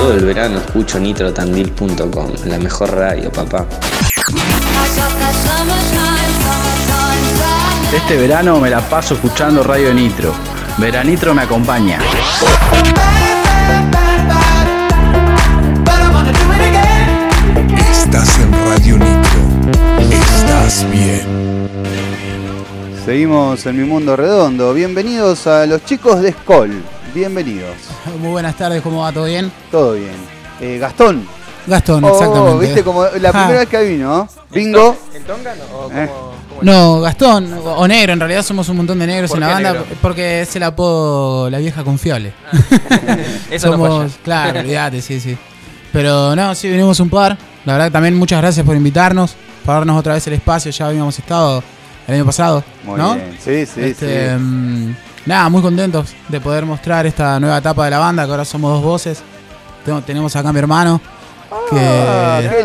Todo el verano escucho nitrotandil.com, la mejor radio, papá. Este verano me la paso escuchando Radio Nitro. Veranitro me acompaña. Estás en Radio Nitro. Estás bien. Seguimos en mi mundo redondo. Bienvenidos a los chicos de Skoll. Bienvenidos. Muy buenas tardes, ¿cómo va? ¿Todo bien? Todo bien. Eh, Gastón. Gastón, Oh, exactamente. viste como la Ah. primera vez que vino, ¿no? Bingo. ¿El Tonga no? ¿O Eh. cómo-? No, Gastón, o o negro, en realidad somos un montón de negros ¿Por en la banda negro? porque es el apodo La Vieja Confiable. Eso no somos, falla. claro, olvídate, sí, sí. Pero no, sí, vinimos un par. La verdad, también muchas gracias por invitarnos, por darnos otra vez el espacio. Ya habíamos estado el año pasado, Muy ¿no? bien. Sí, sí, Este, sí. mm, nada, muy contentos de poder mostrar esta nueva etapa de la banda, que ahora somos dos voces. Tengo- tenemos acá a mi hermano, que Ah, qué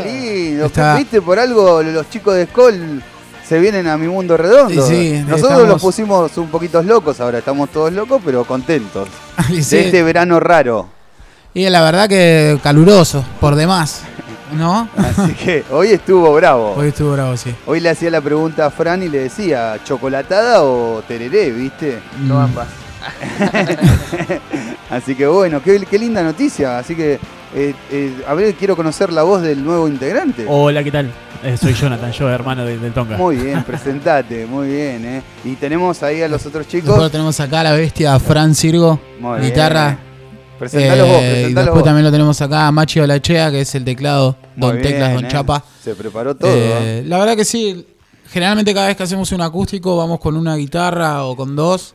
lindo. está- Viste, por algo los chicos de Skoll se vienen a mi mundo redondo. Sí, Nosotros estamos- los pusimos un poquito locos, ahora estamos todos locos, pero contentos. sí, De este verano raro. y la verdad que caluroso, por demás, ¿no? Así que hoy estuvo bravo. Hoy estuvo bravo, sí. Hoy le hacía la pregunta a Fran y le decía, ¿chocolatada o tereré, viste? No ambas. Así que bueno, qué, qué linda noticia. Así que, eh, eh, a ver, quiero conocer la voz del nuevo integrante. Hola, ¿qué tal? Eh, soy Jonathan, yo hermano de- del Tonga. Muy bien, presentate, muy bien, ¿eh? Y tenemos ahí a los otros Después chicos. tenemos acá a la bestia Fran Cirgo, Muy bien. Guitarra. Presentalos vos, Eh, y después vos. también lo tenemos acá a Machi Olachea, que es el teclado, Muy Don Teclas, Don ¿eh? Chapa. Se preparó todo. ¿eh? Eh, la verdad que sí, generalmente cada vez que hacemos un acústico vamos con una guitarra o con dos.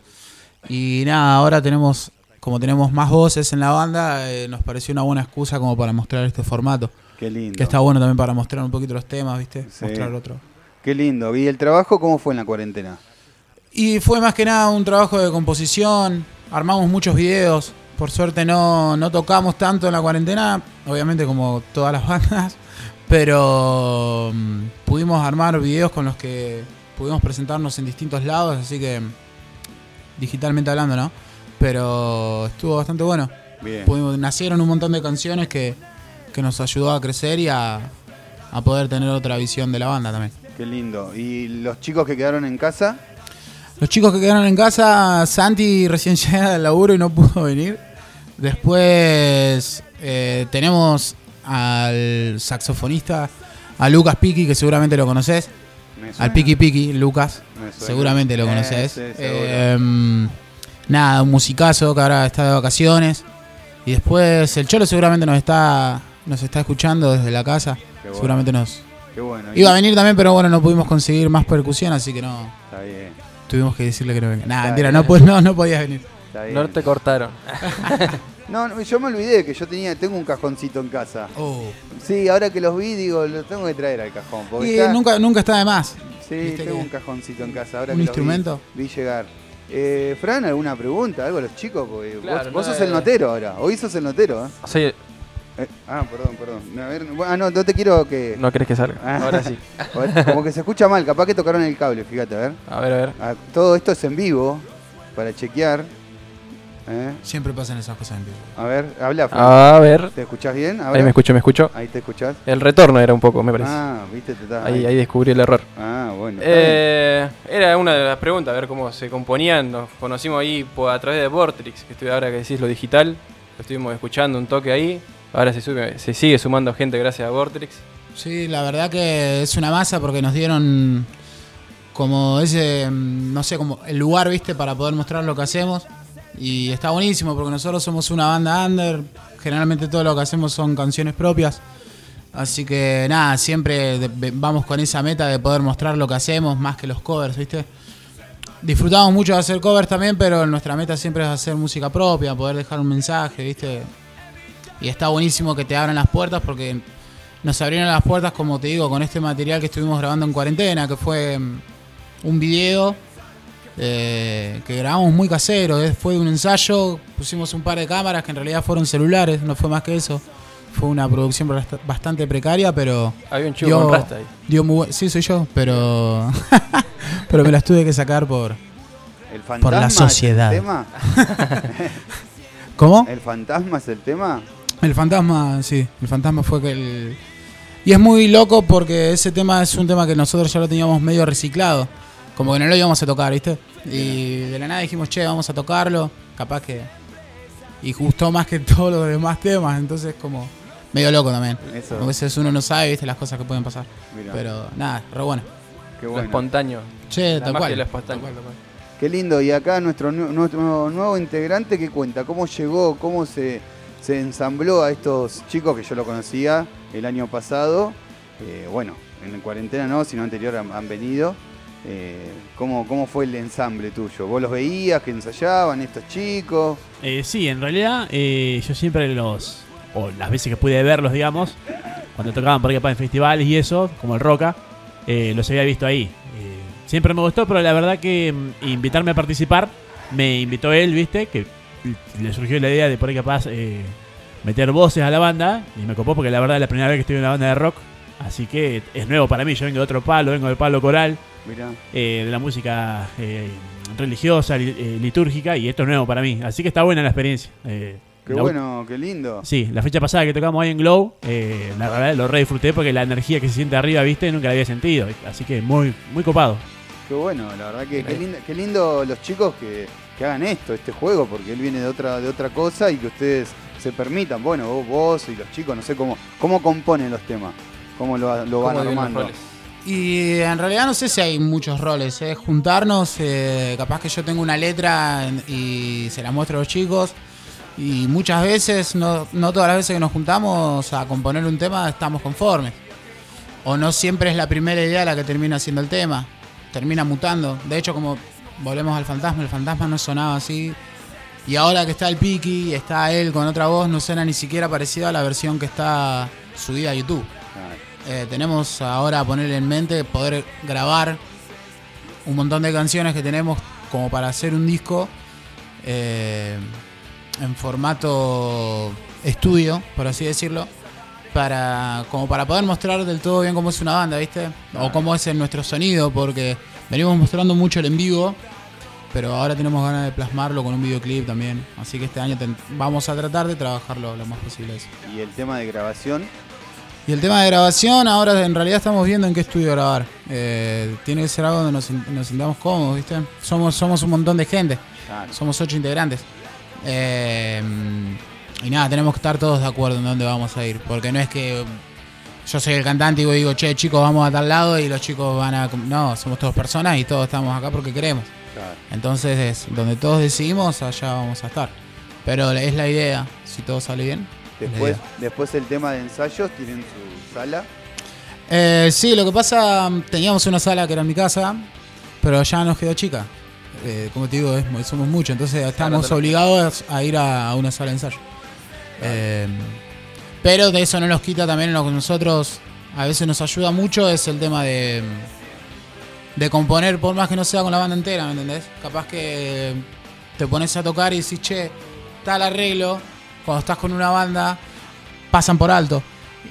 Y nada, ahora tenemos, como tenemos más voces en la banda, eh, nos pareció una buena excusa como para mostrar este formato. Qué lindo. Que está bueno también para mostrar un poquito los temas, ¿viste? Sí. Mostrar otro. Qué lindo. ¿Y el trabajo cómo fue en la cuarentena? Y fue más que nada un trabajo de composición, armamos muchos videos, por suerte no, no tocamos tanto en la cuarentena, obviamente como todas las bandas, pero mm, pudimos armar videos con los que pudimos presentarnos en distintos lados, así que digitalmente hablando, ¿no? Pero estuvo bastante bueno. Bien. Pudimos- nacieron un montón de canciones que, que nos ayudó a crecer y a, a poder tener otra visión de la banda también. Qué lindo. ¿Y los chicos que quedaron en casa? Los chicos que quedaron en casa, Santi recién llega del laburo y no pudo venir. Después eh, tenemos al saxofonista, a Lucas Piki, que seguramente lo conoces. Al Piki Piki, Lucas, seguramente lo Eh, conoces. sí. Eh, nada, un musicazo que ahora está de vacaciones. Y después el Cholo seguramente nos está, nos está escuchando desde la casa. Bueno. Seguramente nos... Qué bueno. Iba a venir también, pero bueno, no pudimos conseguir más percusión, así que no... Está bien. Tuvimos que decirle que no venga. Nada, mentira, no, no, no podías venir. Está bien. No te cortaron. No, no, yo me olvidé que yo tenía, tengo un cajoncito en casa. Oh. Sí, ahora que los vi, digo, lo tengo que traer al cajón. Porque Y está- nunca, nunca está de más. sí, tengo que- un cajoncito en casa. Ahora ¿Un que los vi- instrumento? Vi, llegar. Eh, Fran, ¿alguna pregunta? ¿Algo a los chicos? Porque vos- Claro, vos, no, sos eh. el notero ahora. Hoy sos el notero, ¿eh? Soy, Eh, ah, perdón, perdón. A ver, ah, no, no te quiero que. no querés que salga. Ah. Ahora sí. Como que se escucha mal, capaz que tocaron el cable, fíjate, a ver. A ver, a ver. Ah, todo esto es en vivo, para chequear. ¿Eh? Siempre pasan esas cosas en vivo. A ver, habla, Fran. A ver. ¿Te escuchás bien? Ahora? Ahí me escucho, me escucho. Ahí te escuchás. El retorno era un poco, me parece. Ah, viste, te Ahí, ahí descubrí el error. Ah, bueno. Eh, era una de las preguntas, a ver cómo se componían. Nos conocimos ahí por- a través de Vortrix, que estoy ahora que decís lo digital. Lo estuvimos escuchando un toque ahí. Ahora se, sube- se sigue sumando gente gracias a Vortrix. Sí, la verdad que es una masa porque nos dieron como ese, mm, no sé, como el lugar, viste, para poder mostrar lo que hacemos. Y está buenísimo porque nosotros somos una banda under. Generalmente todo lo que hacemos son canciones propias. Así que nada, siempre vamos con esa meta de poder mostrar lo que hacemos más que los covers, ¿viste? Disfrutamos mucho de hacer covers también, pero nuestra meta siempre es hacer música propia, poder dejar un mensaje, ¿viste? Y está buenísimo que te abran las puertas porque nos abrieron las puertas, como te digo, con este material que estuvimos grabando en cuarentena, que fue mm, un video eh, que grabamos muy casero. eh, Fue un ensayo, pusimos un par de cámaras que en realidad fueron celulares, no fue más que eso. Fue una producción bast- bastante precaria, pero. Había un chico dio- con rasta ahí. dio muy bu- Sí, soy yo, pero. pero me las tuve que sacar por. ¿El fantasma por la es sociedad. el tema? ¿Cómo? ¿El fantasma es el tema? El fantasma, sí, el fantasma fue que el... Y es muy loco porque ese tema es un tema que nosotros ya lo teníamos medio reciclado. Como que no lo íbamos a tocar, ¿viste? Y de la nada dijimos, che, vamos a tocarlo. Capaz que... Y gustó más que todos los demás temas, entonces como... Medio loco también. Eso. A veces uno no sabe, ¿viste? Las cosas que pueden pasar. Mirá. Pero nada, re bueno. Qué Lo bueno. espontáneo. Che, La tal cual. lo espontáneo. Tal cual, tal cual. Qué lindo. Y acá nuestro, nu- nuestro nuevo integrante que cuenta cómo llegó, cómo se, se ensambló a estos chicos que yo lo conocía el año pasado. Eh, bueno, en cuarentena no, sino anterior han, han venido. Eh, ¿cómo, ¿Cómo fue el ensamble tuyo? ¿Vos los veías que ensayaban estos chicos? Eh, sí, en realidad eh, yo siempre los, o las veces que pude verlos, digamos, cuando tocaban por en festivales y eso, como el Roca, eh, los había visto ahí. Eh, siempre me gustó, pero la verdad que mm, invitarme a participar, me invitó él, viste, que le surgió la idea de por ahí capaz meter voces a la banda, y me copó porque la verdad es la primera vez que estoy en una banda de rock, así que es nuevo para mí, yo vengo de otro palo, vengo del palo coral, eh, de la música eh, religiosa, li- eh, litúrgica, y esto es nuevo para mí. Así que está buena la experiencia. Eh, qué la- bueno, qué lindo. Sí, la fecha pasada que tocamos ahí en Glow, eh, la verdad lo re disfruté porque la energía que se siente arriba, viste, nunca la había sentido. Así que muy, muy copado. Qué bueno, la verdad que qué lindo, qué lindo los chicos que, que hagan esto, este juego, porque él viene de otra, de otra cosa y que ustedes se permitan, bueno, vos, vos y los chicos, no sé cómo, cómo componen los temas, cómo lo, lo van ¿Cómo viven los armando. Y en realidad no sé si hay muchos roles, es juntarnos, eh, capaz que yo tengo una letra y se la muestro a los chicos y muchas veces, no, no todas las veces que nos juntamos a componer un tema estamos conformes. O no siempre es la primera idea la que termina siendo el tema, termina mutando. De hecho, como volvemos al fantasma, el fantasma no sonaba así. Y ahora que está el Piki, está él con otra voz, no suena ni siquiera parecido a la versión que está subida a YouTube. Eh, tenemos ahora a poner en mente poder grabar un montón de canciones que tenemos como para hacer un disco eh, en formato estudio, por así decirlo, para como para poder mostrar del todo bien cómo es una banda, ¿viste? O cómo es en nuestro sonido, porque venimos mostrando mucho el en vivo, pero ahora tenemos ganas de plasmarlo con un videoclip también. Así que este año vamos a tratar de trabajarlo lo más posible eso. Y el tema de grabación, Y el tema de grabación, ahora en realidad estamos viendo en qué estudio grabar. Eh, tiene que ser algo donde nos, nos sintamos cómodos, ¿viste? Somos, somos un montón de gente, claro, somos ocho integrantes. Eh, y nada, tenemos que estar todos de acuerdo en dónde vamos a ir. Porque no es que yo soy el cantante y digo, che, chicos, vamos a tal lado y los chicos van a... No, somos todos personas y todos estamos acá porque queremos. claro. Entonces, es donde todos decidimos, allá vamos a estar. Pero es la idea, si todo sale bien. Después, después el tema de ensayos, tienen su sala. Eh, sí, lo que pasa, teníamos una sala que era en mi casa, pero ya nos quedó chica. Eh, como te digo, es- somos muchos, entonces estamos obligados a ir a, a una sala de ensayo. Eh, pero de eso no nos quita también lo que nosotros a veces nos ayuda mucho es el tema de, de componer, por más que no sea con la banda entera, ¿me entendés? Capaz que te pones a tocar y decís, che, tal arreglo, cuando estás con una banda, pasan por alto.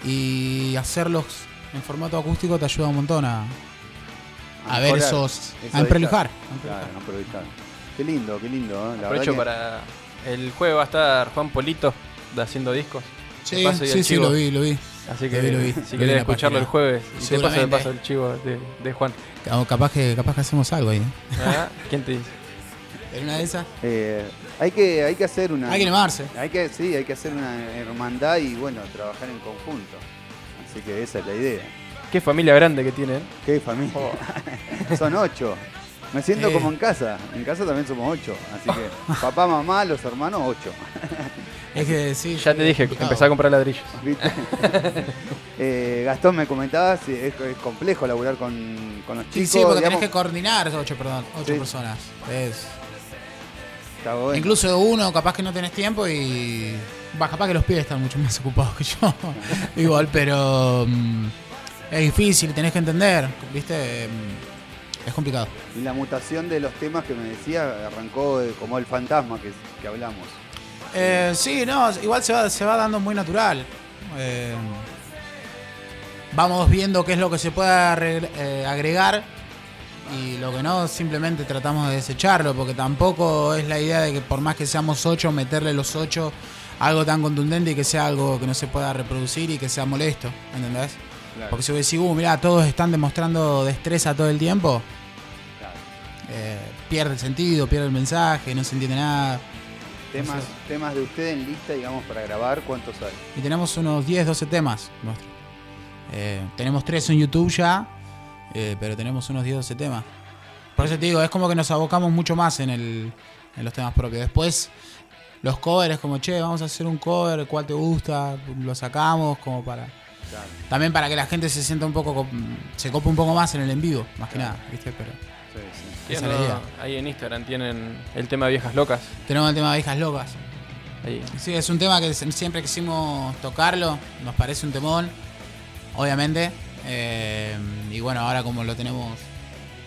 Y hacerlos en formato acústico te ayuda un montón a, a ver esos. eso a improvisar. Claro, aprovechar. Qué lindo, qué lindo. ¿eh? La Aprovecho para. El jueves va a estar Juan Polito de haciendo discos. Sí, De paso y el sí, sí, lo vi, lo vi. Así que lo vi. si Lo vi en querés escucharlo página. el jueves, y te paso de Seguramente. paso el chivo de, de Juan. O capaz que, capaz que hacemos algo ahí. ¿eh? Ah, ¿Quién te dice? En una de esas. eh, hay, que, hay que hacer una. Hay que animarse. Hay que, sí, hay que hacer una hermandad y bueno, trabajar en conjunto. Así que esa es la idea. Qué familia grande que tienen. Qué familia. Oh. Son ocho. Me siento Eh. como en casa. En casa también somos ocho. Así que papá, mamá, los hermanos, ocho. Es que sí. Ya te dije, complicado. empecé a comprar ladrillos. ¿Viste? Eh, Gastón me comentaba, sí, es, es complejo laburar con, con los Sí, chicos. sí, porque digamos, tenés que coordinar ocho, perdón, ocho Sí. personas. Es, está bueno. Incluso uno, capaz que no tenés tiempo y. Capaz que los pibes están mucho más ocupados que yo. Igual, pero. mm, es difícil, tenés que entender. ¿Viste? Mm, Es complicado. Y la mutación de los temas que me decía arrancó como el fantasma que, que hablamos. Eh, sí, no, igual se va, se va dando muy natural. Eh, vamos viendo qué es lo que se puede eh, agregar y lo que no, simplemente tratamos de desecharlo, porque tampoco es la idea de que por más que seamos ocho, meterle los ocho algo tan contundente y que sea algo que no se pueda reproducir y que sea molesto, ¿entendés? Claro. Porque si vos decís, uh, mirá, todos están demostrando destreza todo el tiempo, eh, pierde el sentido, pierde el mensaje, no se entiende nada. Temas, no sé. temas de usted en lista, digamos, para grabar, ¿cuántos hay? Y tenemos unos 10, 12 temas. nuestros. Eh, tenemos tres en YouTube ya, eh, pero tenemos unos 10, 12 temas. Por eso te digo, es como que nos abocamos mucho más en, el, en los temas propios. Después, los covers, es como, che, vamos a hacer un cover, ¿cuál te gusta? Lo sacamos como para... También para que la gente se sienta un poco, co- se cope un poco más en el en vivo, más que nada, ¿viste? Pero Sí, sí. esa es Viendo- la idea. ahí en Instagram tienen el tema Viejas Locas. tenemos el tema de Viejas Locas. Ahí. Sí, es un tema que siempre quisimos tocarlo, nos parece un temón, obviamente. Eh, y bueno, ahora como lo tenemos,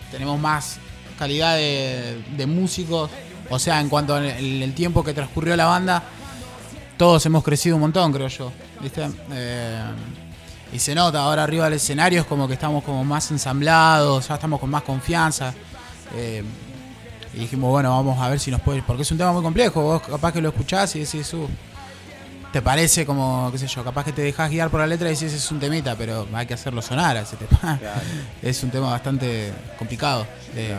tenemos más calidad de, músicos, o sea, en cuanto al tiempo que transcurrió la banda, todos hemos crecido un montón, creo yo. ¿Viste? Eh, y se nota ahora arriba del escenario, es como que estamos como más ensamblados, ya estamos con más confianza. eh, y dijimos, bueno, vamos a ver si nos puede. Porque es un tema muy complejo. Vos capaz que lo escuchás y decís, uh, te parece como, qué sé yo, capaz que te dejas guiar por la letra y decís, es un temita, pero hay que hacerlo sonar a ese tema. Claro. Es un tema bastante complicado. de-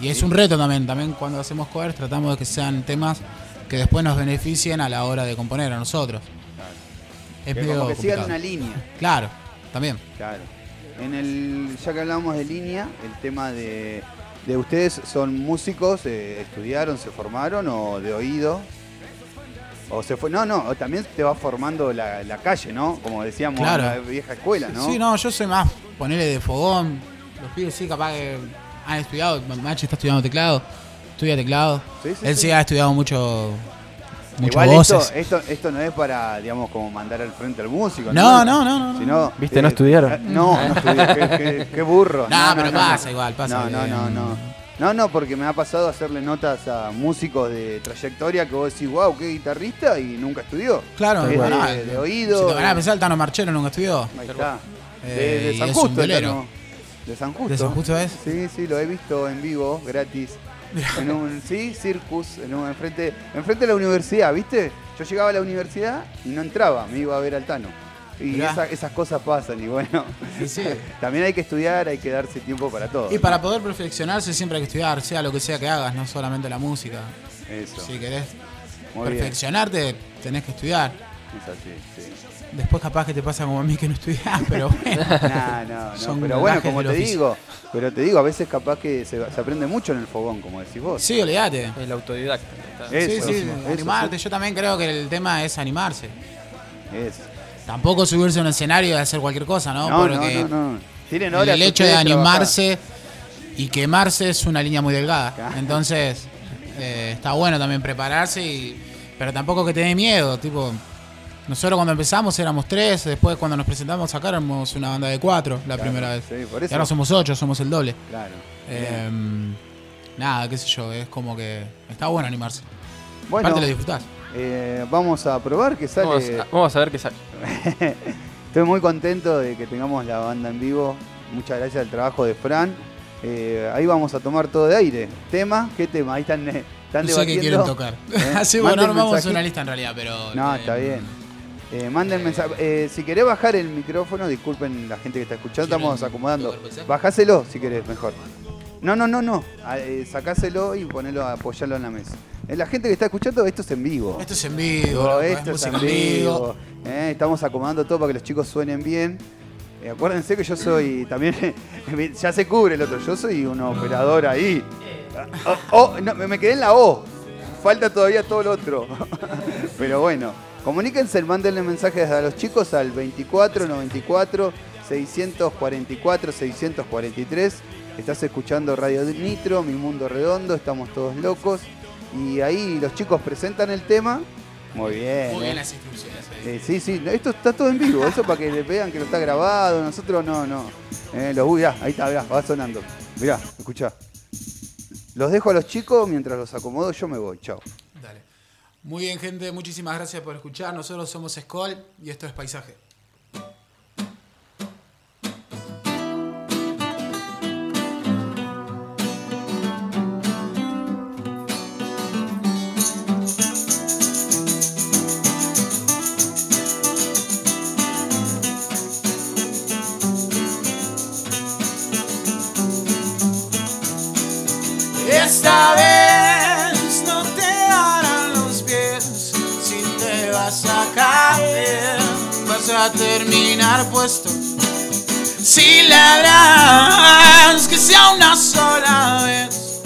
y es un reto también. También cuando hacemos covers tratamos de que sean temas que después nos beneficien a la hora de componer a nosotros. Es Que medio como que sigan una línea. Claro, también. Claro. En el, ya que hablamos de línea, el tema de, de ustedes son músicos, eh, estudiaron, se formaron o de oído. O se fue, no, no, o también te va formando la, la calle, ¿no? Como decíamos, Claro. la vieja escuela, ¿no? Sí, no, yo soy más ponerle de fogón. Los pibes sí, capaz que han estudiado. Machi está estudiando teclado. Estudia teclado. Sí, sí, Él sí. sí ha estudiado mucho. Mucho Igual esto, voces. esto, esto no es para, digamos, como mandar al frente al músico. No, no, no, no, no. Sino, Viste, no estudiaron. eh, No, no estudié. qué, qué- qué burro. No, pero pasa igual, pasa No, no, no, no. No, no, porque me ha pasado hacerle notas a músicos de trayectoria que vos decís, wow, qué guitarrista y nunca estudió. Claro, Es bueno, de, de oído. Si te van a pensar, el Tano Marchero nunca estudió. Ahí está. Eh, De, de y San es Justo, velero. Tano. De San Justo. ¿De San Justo es? Sí, sí, lo he visto en vivo, gratis. En un, sí, Circus, en un, enfrente, enfrente de la universidad, ¿viste? Yo llegaba a la universidad y no entraba, me iba a ver al Tano. Y esa- esas cosas pasan, y bueno, Sí, sí. también hay que estudiar, hay que darse tiempo para todo. Y para poder perfeccionarse siempre hay que estudiar, sea lo que sea que hagas, no solamente la música. Eso, Si querés muy bien. perfeccionarte, tenés que estudiar. Es así, sí. Después capaz que te pasa como a mí que no estudiás, pero bueno. No, no, no. Son Pero bueno, como te oficio. digo, pero te digo, a veces capaz que se, se aprende mucho en el fogón, como decís vos. Sí, olvídate. El autodicta. está. Eso, sí, sí, eso, animarte. Yo también creo que el tema es animarse. Eso. Tampoco subirse a un escenario y hacer cualquier cosa, ¿no? No, no, Porque no, no. Tienen el, hecho de animarse y quemarse es una línea muy delgada. Claro. Entonces, eh, está bueno también prepararse, y, pero tampoco que te dé miedo. Tipo, nosotros cuando empezamos éramos tres, después cuando nos presentamos acá éramos una banda de cuatro la Claro, primera vez. sí, por Y ahora somos ocho, somos el doble. Claro. Eh, nada, qué sé yo, es como que está bueno animarse. Bueno, Aparte lo disfrutás. Eh, vamos a probar que sale. Vamos, a, vamos a ver qué sale. Estoy muy contento de que tengamos la banda en vivo. Muchas gracias al trabajo de Fran. Eh, ahí vamos a tomar todo de aire. ¿Tema? ¿Qué tema? Ahí están, están No sé qué quieren tocar. ¿Eh? Así bueno, Manden armamos una lista en realidad, pero. No, eh, está bien. Eh, manden mensaje. Eh, si querés bajar el micrófono, disculpen la gente que está escuchando, ¿Quieren estamos acomodando. Bajáselo si querés, mejor. No, no, no, no. Ah, eh, sacáselo y ponelo, apoyarlo en la mesa. Eh, la gente que está escuchando, esto es en vivo. Esto es en vivo, loco, esto es en vivo. Eh, estamos acomodando todo para que los chicos suenen bien. Eh, acuérdense que yo soy también, ya se cubre el otro, yo soy un operador ahí. Oh, oh, no, me quedé en la O. Falta todavía todo lo otro. Pero bueno, comuníquense, mándenle mensajes a los chicos al 24 94 644 643. Estás escuchando Radio Nitro, Mi Mundo Redondo, estamos todos locos. Y ahí los chicos presentan el tema. Muy bien. Muy eh. bien las instrucciones ahí. Eh, sí, sí, no, esto está todo en vivo, eso para que le vean que lo está grabado, nosotros no, no. Eh, lo, uy, mirá, ahí está, mirá, va sonando. Mirá, escuchá. Los dejo a los chicos, mientras los acomodo yo me voy, chao. Dale. Muy bien, gente, muchísimas gracias por escuchar. Nosotros somos Skoll y esto es Paisaje. Terminar puesto. Si ladras, que sea una sola vez,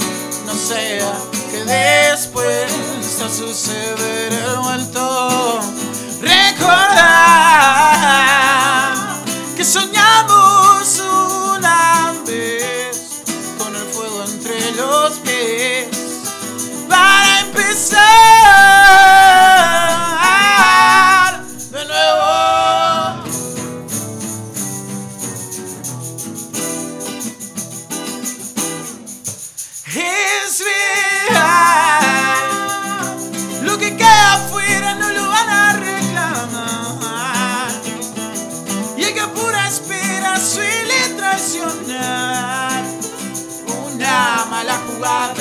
no sea que después a suceder el vuelto. Recordar que soñamos una vez con el fuego entre los pies para empezar mala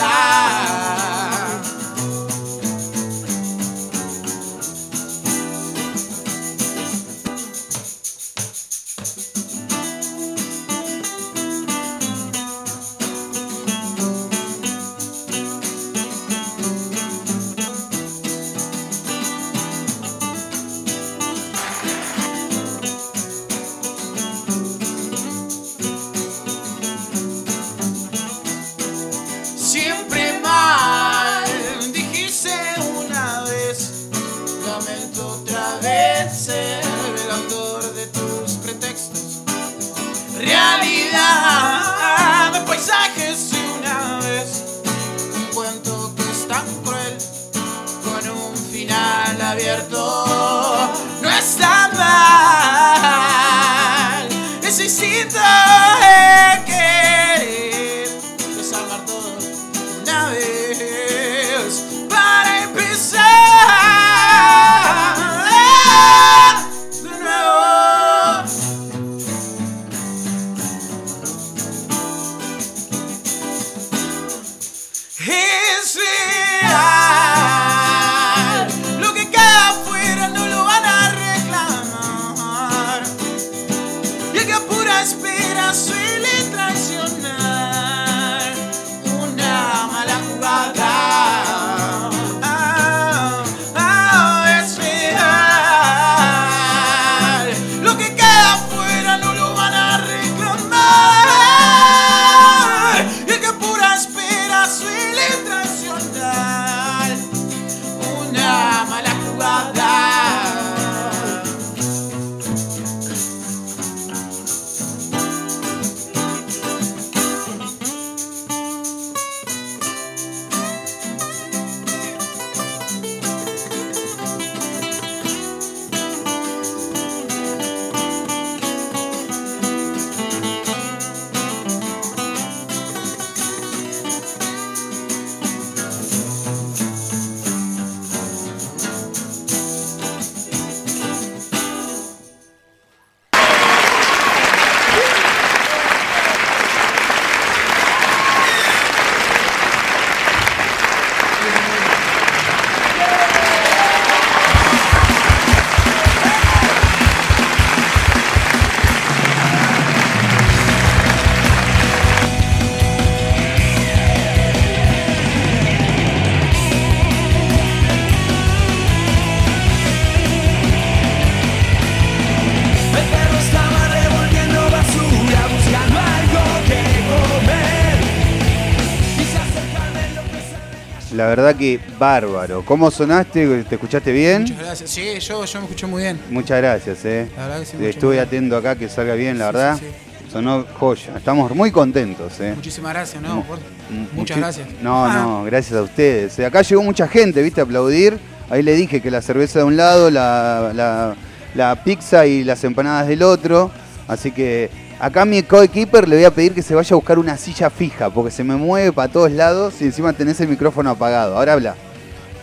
La verdad que bárbaro. ¿Cómo sonaste? ¿Te escuchaste bien? Muchas gracias. Sí, yo, yo me escuché muy bien. Muchas gracias, eh. La verdad que sí, Estuve atento acá que salga bien, la Sí, verdad. sí, Sonó joya. Estamos muy contentos, eh. Muchísimas gracias, ¿no? Por- Mm, Muchas gracias. No, Ah, no, gracias a ustedes. Eh, Acá llegó mucha gente, ¿viste? A aplaudir. Ahí le dije que la cerveza de un lado, la, la- la pizza y las empanadas del otro. Así que acá a mi coequiper le voy a pedir que se vaya a buscar una silla fija, porque se me mueve para todos lados y encima tenés el micrófono apagado. Ahora habla.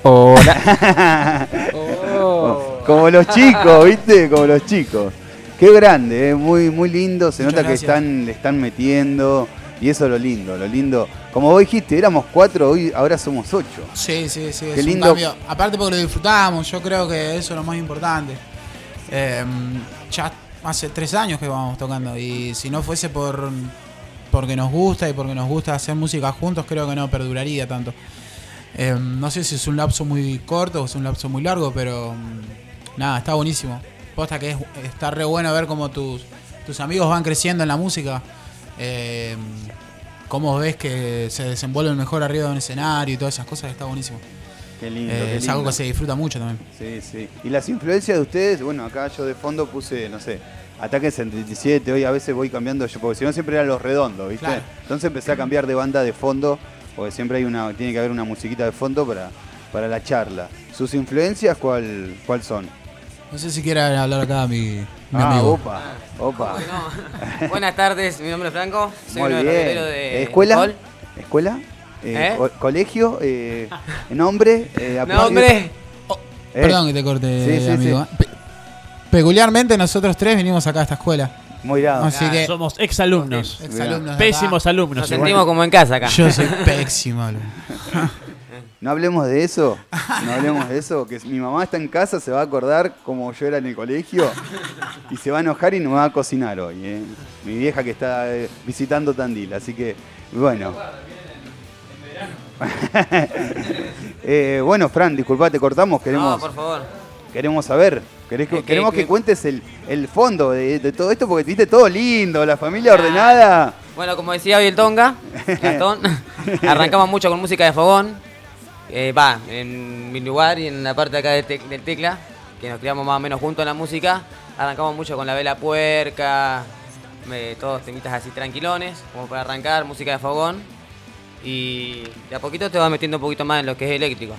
Hola. Oh. Como los chicos, ¿viste? Como los chicos. Qué grande, ¿eh? muy, muy lindo. Se Muchas nota que están, le están metiendo. Y eso es lo lindo, lo lindo. Como vos dijiste, éramos cuatro, hoy ahora somos ocho. Sí, sí, sí. Qué es lindo. un cambio. Aparte porque lo disfrutamos, yo creo que eso es lo más importante. Eh, ya hace tres años que vamos tocando y si no fuese por, porque nos gusta y porque nos gusta hacer música juntos, creo que no perduraría tanto. Eh, no sé si es un lapso muy corto o es un lapso muy largo, pero mm, nada, está buenísimo. Posta que es, está re bueno ver cómo tus, tus amigos van creciendo en la música. Eh, cómo ves que se desenvuelven mejor arriba de un escenario y todas esas cosas, está buenísimo. Qué lindo. Eh, qué es algo que se disfruta mucho también. Sí, sí. Y las influencias de ustedes, bueno, acá yo de fondo puse, no sé, Ataque 77, hoy a veces voy cambiando yo, porque si no siempre eran los redondos, ¿viste? Claro. Entonces empecé a cambiar de banda de fondo, porque siempre hay una, tiene que haber una musiquita de fondo para, para la charla. ¿Sus influencias cuál, cuál son? No sé si quiere hablar acá mi, mi ah, amigo. opa, opa. Buenas tardes, mi nombre es Franco, soy Muy uno de bien. los herederos de ¿Escuela? ¿Escuela? Eh, ¿Eh? co- ¿Colegio? Eh, ¿Nombre? Eh? Nombre, Eh, Perdón que te corte, Sí, sí, amigo. sí. Pe- peculiarmente nosotros tres vinimos acá a esta escuela. Muy grave. Así que Somos exalumnos. exalumnos. Pésimos alumnos. nos igual. sentimos como en casa acá. Yo soy pésimo alumno. No hablemos de eso, no hablemos de eso, que mi mamá está en casa, se va a acordar como yo era en el colegio y se va a enojar y no me va a cocinar hoy. ¿eh? Mi vieja que está visitando Tandil, así que bueno. Eh, bueno, Fran, disculpa, te cortamos, No, queremos, por favor. queremos saber. querés que- queremos que, que- cuentes el, el fondo de, de todo esto porque te viste todo lindo, la familia ordenada. Bueno, como decía hoy el Tonga, Gastón, arrancamos mucho con música de fogón. Eh, Va, en mi lugar y en la parte de acá del, tec- del tecla, que nos criamos más o menos juntos en la música. Arrancamos mucho con la vela puerca, eh, todos temitas así tranquilones, como para arrancar, música de fogón. Y de a poquito te vas metiendo un poquito más en lo que es eléctrico.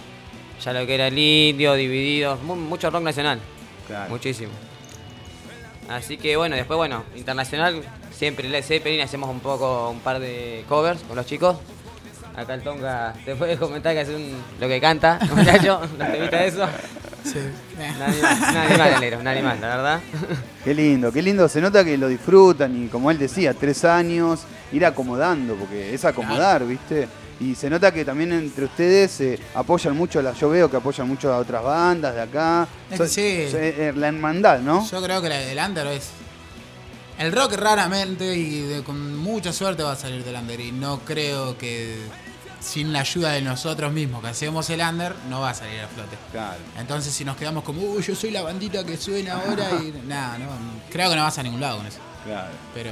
Ya lo que era el indio, divididos, mu- mucho rock nacional. Claro. Muchísimo. Así que bueno, después bueno, internacional, siempre Led Zeppelin, hacemos un poco, un par de covers con los chicos. Acá el Tonga te puede comentar que hace un, lo que canta, muchacho, los temitas de eso. Sí. Un animal, un animal, Alero, un animal, la verdad. Qué lindo, qué lindo. Se nota que lo disfrutan y como él decía, tres años, ir acomodando, porque es acomodar, ¿viste? Y se nota que también entre ustedes se apoyan mucho, a la, yo veo que apoyan mucho a otras bandas de acá. Es So- que sí. so- eh, la hermandad, ¿no? Yo creo que la del under es. El rock raramente y de- con mucha suerte va a salir del under. Y no creo que sin la ayuda de nosotros mismos que hacemos el under, no va a salir a flote. Claro. Entonces, si nos quedamos como, uy, yo soy la bandita que suena ahora y. Nada, no, creo que no vas a ningún lado con eso. Claro. Pero,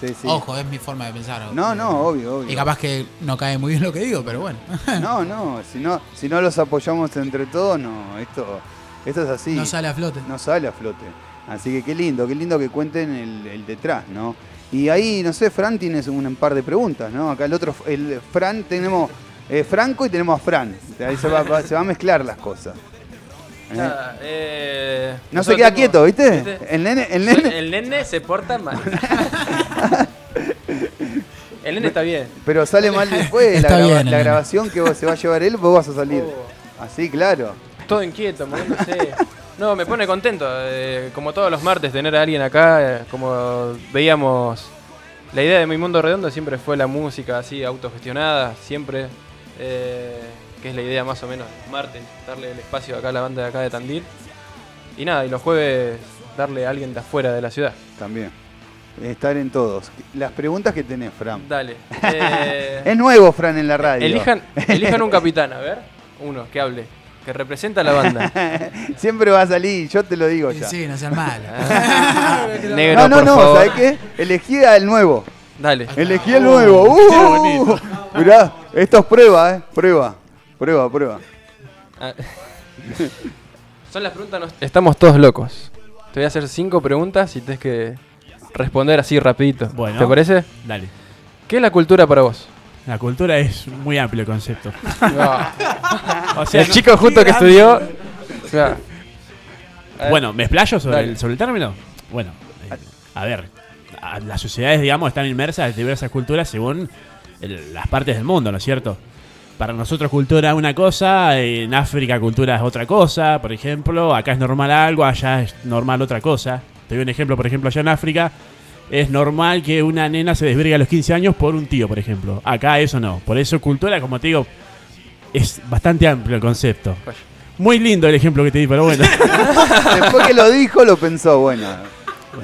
Sí, sí. ojo, es mi forma de pensar. No, no, obvio, obvio. Y capaz que no cae muy bien lo que digo, pero bueno. No, no, si no, si no los apoyamos entre todos, no, esto, esto es así. No sale a flote. no sale a flote. Así que qué lindo, qué lindo que cuenten el, el detrás, ¿no? Y ahí, no sé, Fran tienes un par de preguntas, ¿no? Acá el otro, el Fran, tenemos eh, Franco y tenemos a Fran. Ahí se va, va- se va a mezclar las cosas. ¿Eh? Nada, eh, No se queda quieto, ¿viste? El nene, el nene. El nene se porta mal. El nene está bien. Pero sale mal después, la, graba- bien, grabación que vos- se va a llevar él, vos vas a salir. Oh. Así, claro. Todo inquieto, moviéndose. No, me pone contento. eh, como todos los martes, tener a alguien acá. eh, como veíamos, la idea de Mi Mundo Redondo siempre fue la música así, autogestionada, siempre. eh, que es la idea más o menos de martes, darle el espacio acá a la banda de acá de Tandil. Y nada, y los jueves darle a alguien de afuera de la ciudad. También. Estar en todos. Las preguntas que tenés, Fran. Dale. eh, Es nuevo, Fran, en la radio. elijan, elijan un capitán, a ver. Uno, que hable. Que representa a la banda. Siempre va a salir, yo te lo digo ya. sí, no sean malos. Negro, no, no, por no, favor. ¿sabes qué? Elegí al nuevo. Dale. Elegí al nuevo. Uh, mirá, esto es prueba, ¿eh? Prueba. Prueba, prueba. Ah. Son las preguntas. no- Estamos todos locos. Te voy a hacer cinco preguntas y tienes que responder así rapidito. Bueno. ¿Te parece? Dale. ¿Qué es la cultura para vos? La cultura es un muy amplio concepto. No. O sea, El no- chico justo que estudió. o sea, Bueno, ¿me explayo sobre, el, sobre el término? Bueno, eh, a ver, a- las sociedades, digamos, están inmersas en diversas culturas según el- las partes del mundo, ¿no es cierto? Para nosotros cultura es una cosa, en África cultura es otra cosa, por ejemplo, acá es normal algo, allá es normal otra cosa. Te doy un ejemplo, por ejemplo, allá en África es normal que una nena se desvirgue a los 15 años por un tío, por ejemplo. Acá eso no. Por eso cultura, como te digo, es bastante amplio el concepto. Muy lindo el ejemplo que te di, pero bueno. Después que lo dijo, lo pensó, bueno.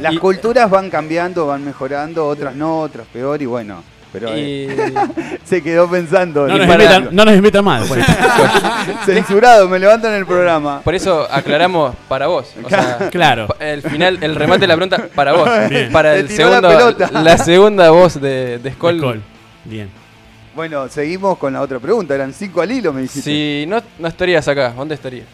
Las Y- culturas van cambiando, van mejorando, otras no, otras peor y bueno. Pero eh, Y se quedó pensando. No Y nos, invitan, no nos invitan más. Censurado, me levantan el programa. por eso aclaramos para vos. O sea, Claro. El final, el remate de la pregunta para vos. Bien. Para el la segundo, la segunda voz de, de Skoll. Skol. Bien. Bueno, seguimos con la otra pregunta. Eran cinco al hilo, me dijiste. Si no, no estarías acá, ¿dónde estarías?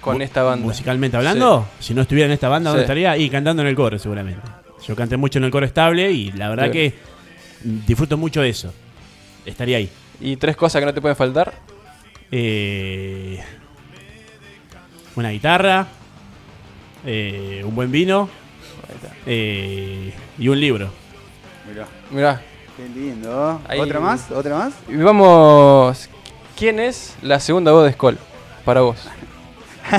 Con esta banda. Musicalmente hablando, si no estuviera en esta banda, ¿dónde Sí. estaría? Y cantando en el coro, seguramente. Yo canté mucho en el coro estable y la verdad Sí. que disfruto mucho de eso. Estaría ahí. Y tres cosas que no te pueden faltar. Eh, una guitarra, eh, un buen vino eh, y un libro. Mirá, Mirá. qué lindo. Ahí- ¿Otra más? ¿Otra más? Y vamos. ¿Quién es la segunda voz de Skoll? Para vos.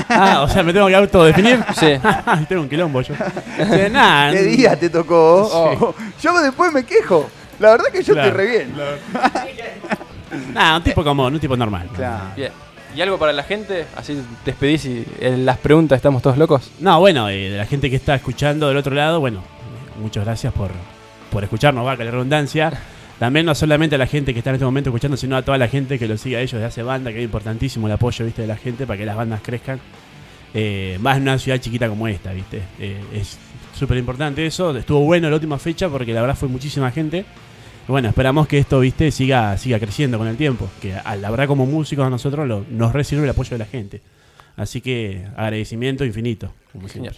Ah, o sea, me tengo que autodefinir. Sí. tengo un quilombo yo. Eh, nah, ¿Qué día te tocó? Oh. Yo después me quejo. La verdad que yo Claro. estoy re bien. nah, un tipo común, un tipo normal. Claro. Bien. ¿Y algo para la gente? Así te despedís y en las preguntas estamos todos locos. No, bueno, eh, de la gente que está escuchando del otro lado, bueno, eh, muchas gracias por, por escucharnos, vaca la redundancia. También no solamente a la gente que está en este momento escuchando, sino a toda la gente que lo sigue a ellos de hace banda, que es importantísimo el apoyo, viste, de la gente para que las bandas crezcan. Eh, más en una ciudad chiquita como esta, viste. Eh, es súper importante eso. Estuvo bueno la última fecha porque la verdad fue muchísima gente. Bueno, esperamos que esto, viste, siga, siga creciendo con el tiempo. Que a la verdad como músicos a nosotros lo- nos recibe el apoyo de la gente. Así que agradecimiento infinito. Como siempre.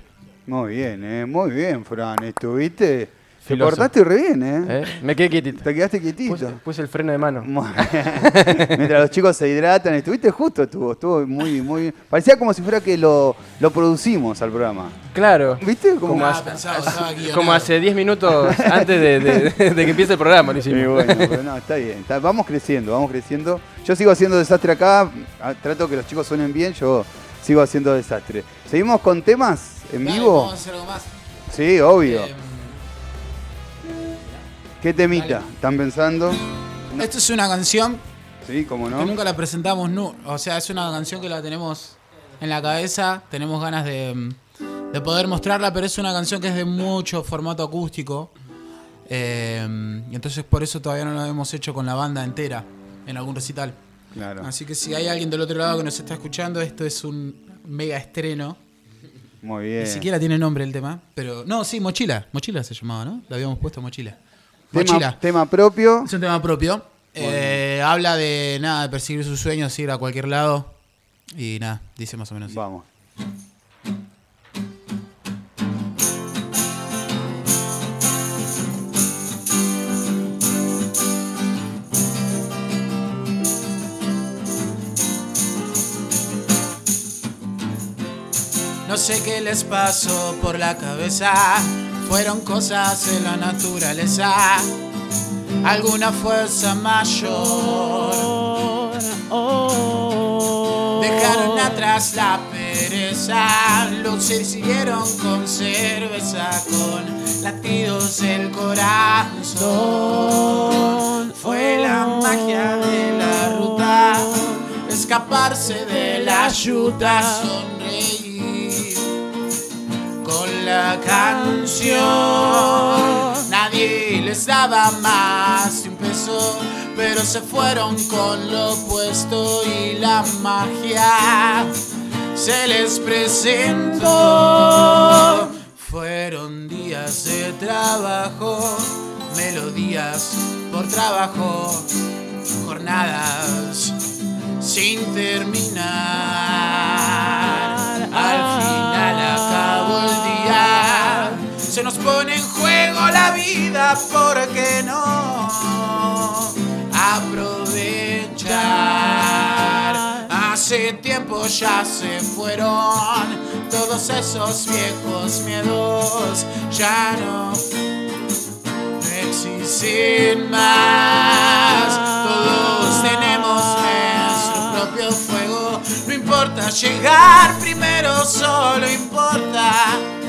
Muy bien, eh. Muy bien, Fran. Estuviste. Te Filoso. portaste re bien, eh. ¿Eh? Me quedé quietito. Te quedaste quietito. Puse, puse el freno de mano. Mientras los chicos se hidratan, estuviste justo, estuvo, estuvo muy, muy. Parecía como si fuera que lo, lo producimos al programa. Claro. ¿Viste? Como, Como hace- Como hace 10 minutos antes de, de- de que empiece el programa, lo hicimos. bueno, pero no, está bien. está- vamos creciendo, vamos creciendo. Yo sigo haciendo desastre acá, ah, trato que los chicos suenen bien, yo sigo haciendo desastre. ¿Seguimos con temas en Dale, vivo? Vamos a hacer algo más. Sí, obvio. Eh, ¿Qué temita? dale. ¿Están pensando? Esto es una canción Sí, cómo que no. nunca la presentamos, nu- o sea, es una canción que la tenemos en la cabeza, tenemos ganas de, de poder mostrarla, pero es una canción que es de mucho formato acústico. eh, entonces por eso todavía no lo hemos hecho con la banda entera en algún recital. Claro. Así que si hay alguien del otro lado que nos está escuchando, esto es un mega estreno. Muy bien. Ni siquiera tiene nombre el tema, pero no, sí, Mochila, Mochila se llamaba, ¿no? Le habíamos puesto Mochila. Tema, tema propio. Es un tema propio. Eh, habla de nada, de perseguir sus sueños, ir a cualquier lado. Y nada, dice más o menos. así. Vamos. No sé qué les pasó por la cabeza. Fueron cosas de la naturaleza. Alguna fuerza mayor. Dejaron atrás la pereza. Los siguieron con cerveza, con latidos del corazón. Fue la magia de la ruta. Escaparse de la yuta, sonreír con la canción. Nadie les daba más de un peso, pero se fueron con lo opuesto y la magia se les presentó. Fueron días de trabajo, melodías por trabajo, jornadas sin terminar. Al día. Se nos pone en juego la vida, ¿por qué no? Aprovechar. Hace tiempo ya se fueron todos esos viejos miedos. Ya no existen más. Todos tenemos nuestro propio fuego. No importa llegar primero, solo importa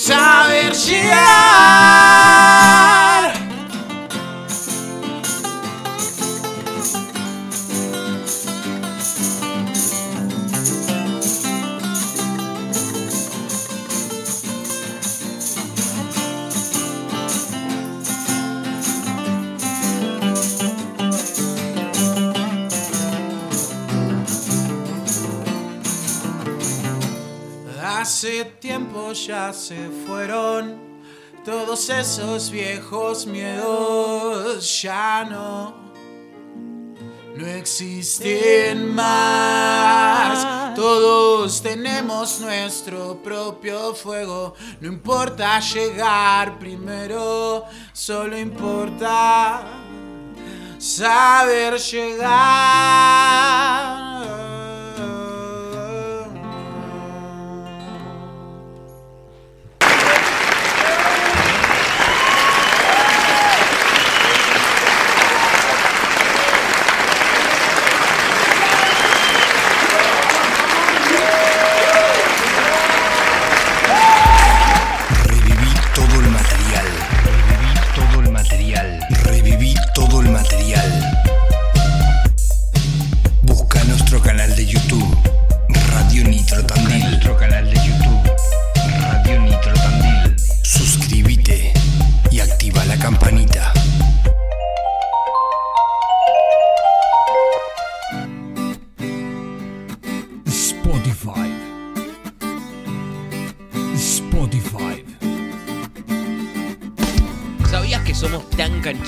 saber llegar. Hace tiempo ya se fueron todos esos viejos miedos, ya no, no existen más. Todos tenemos nuestro propio fuego, no importa llegar primero, solo importa saber llegar.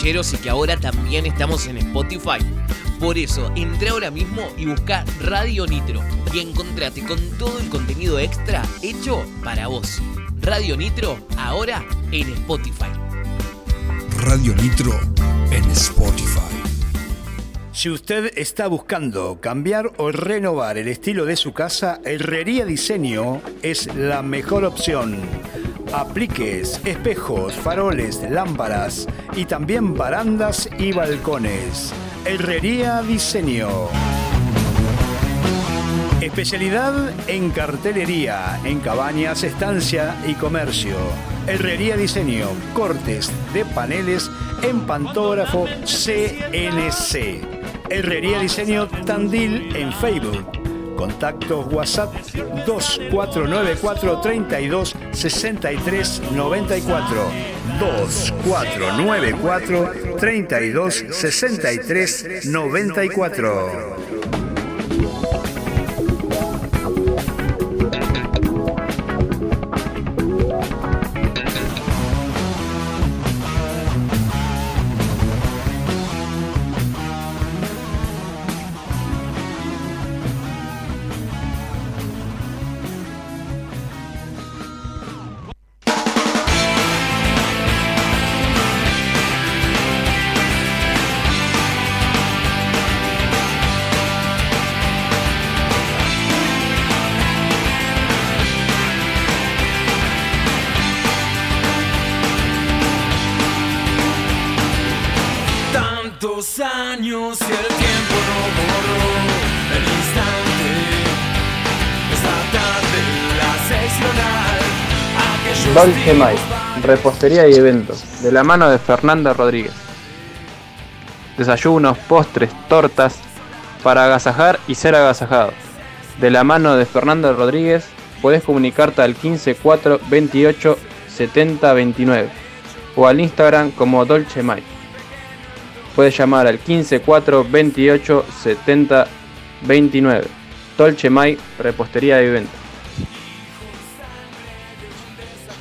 Cancheros y que ahora también estamos en Spotify? Por eso, entra ahora mismo y busca Radio Nitro y encontrate con todo el contenido extra hecho para vos. Radio Nitro, ahora en Spotify. Radio Nitro en Spotify. Si usted está buscando cambiar o renovar el estilo de su casa, Herrería Diseño es la mejor opción. Apliques, espejos, faroles, lámparas y también barandas y balcones. Herrería Diseño. Especialidad en cartelería, en cabañas, estancia y comercio. Herrería Diseño, cortes de paneles en pantógrafo CNC. Herrería Diseño Tandil en Facebook. Contactos WhatsApp 2494 32 63 94. 2494 32 63 94. Tiempos Mai, repostería y eventos, de la mano de Fernanda Rodríguez. Desayunos, postres, tortas, para agasajar y ser agasajado. De la mano de Fernanda Rodríguez, puedes comunicarte al 15 4 28 70 29 o al Instagram como Dolce Mai. Puedes llamar al 15 4 28 70 29. Dolce Mai, repostería y eventos.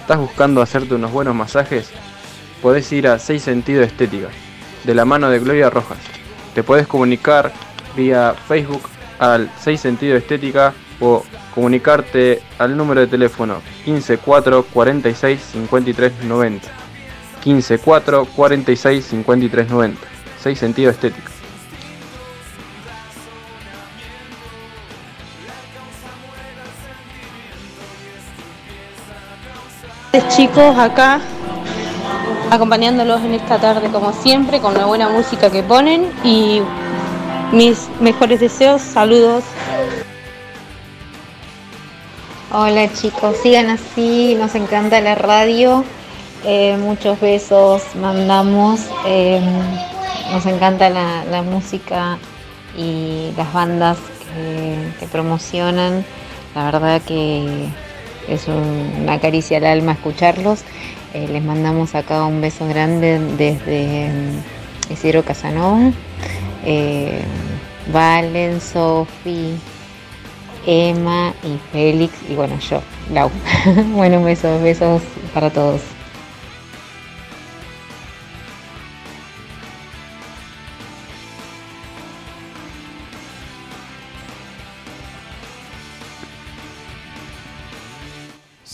¿Estás buscando hacerte unos buenos masajes? Podés ir a 6 Sentido Estética, de la mano de Gloria Rojas. Te puedes comunicar vía Facebook al 6 Sentido Estética o comunicarte al número de teléfono 15 4 46 53 90. 15 4 46 53 90. 6 Sentido Estética. Chicos acá acompañándolos en esta tarde como siempre con la buena música que ponen y mis mejores deseos, saludos. Hola chicos, sigan así, nos encanta la radio, eh, muchos besos mandamos, eh, nos encanta la, música y las bandas que promocionan, la verdad que es un- una caricia al alma escucharlos. Eh, les mandamos acá un beso grande desde mm, Isidro Casanova, eh, Valen, Sofi, Emma y Félix y bueno, yo, Lau. bueno, besos, besos para todos.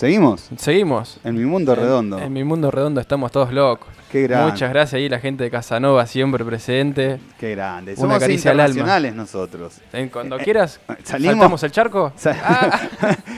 ¿Seguimos? Seguimos. En mi mundo redondo. En, mi mundo redondo estamos todos locos. Qué grande. Muchas gracias ahí la gente de Casanova siempre presente. Qué grande. Una Somos caricia al alma. internacionales nosotros. En- Cuando Eh, quieras, salimos- saltamos el charco.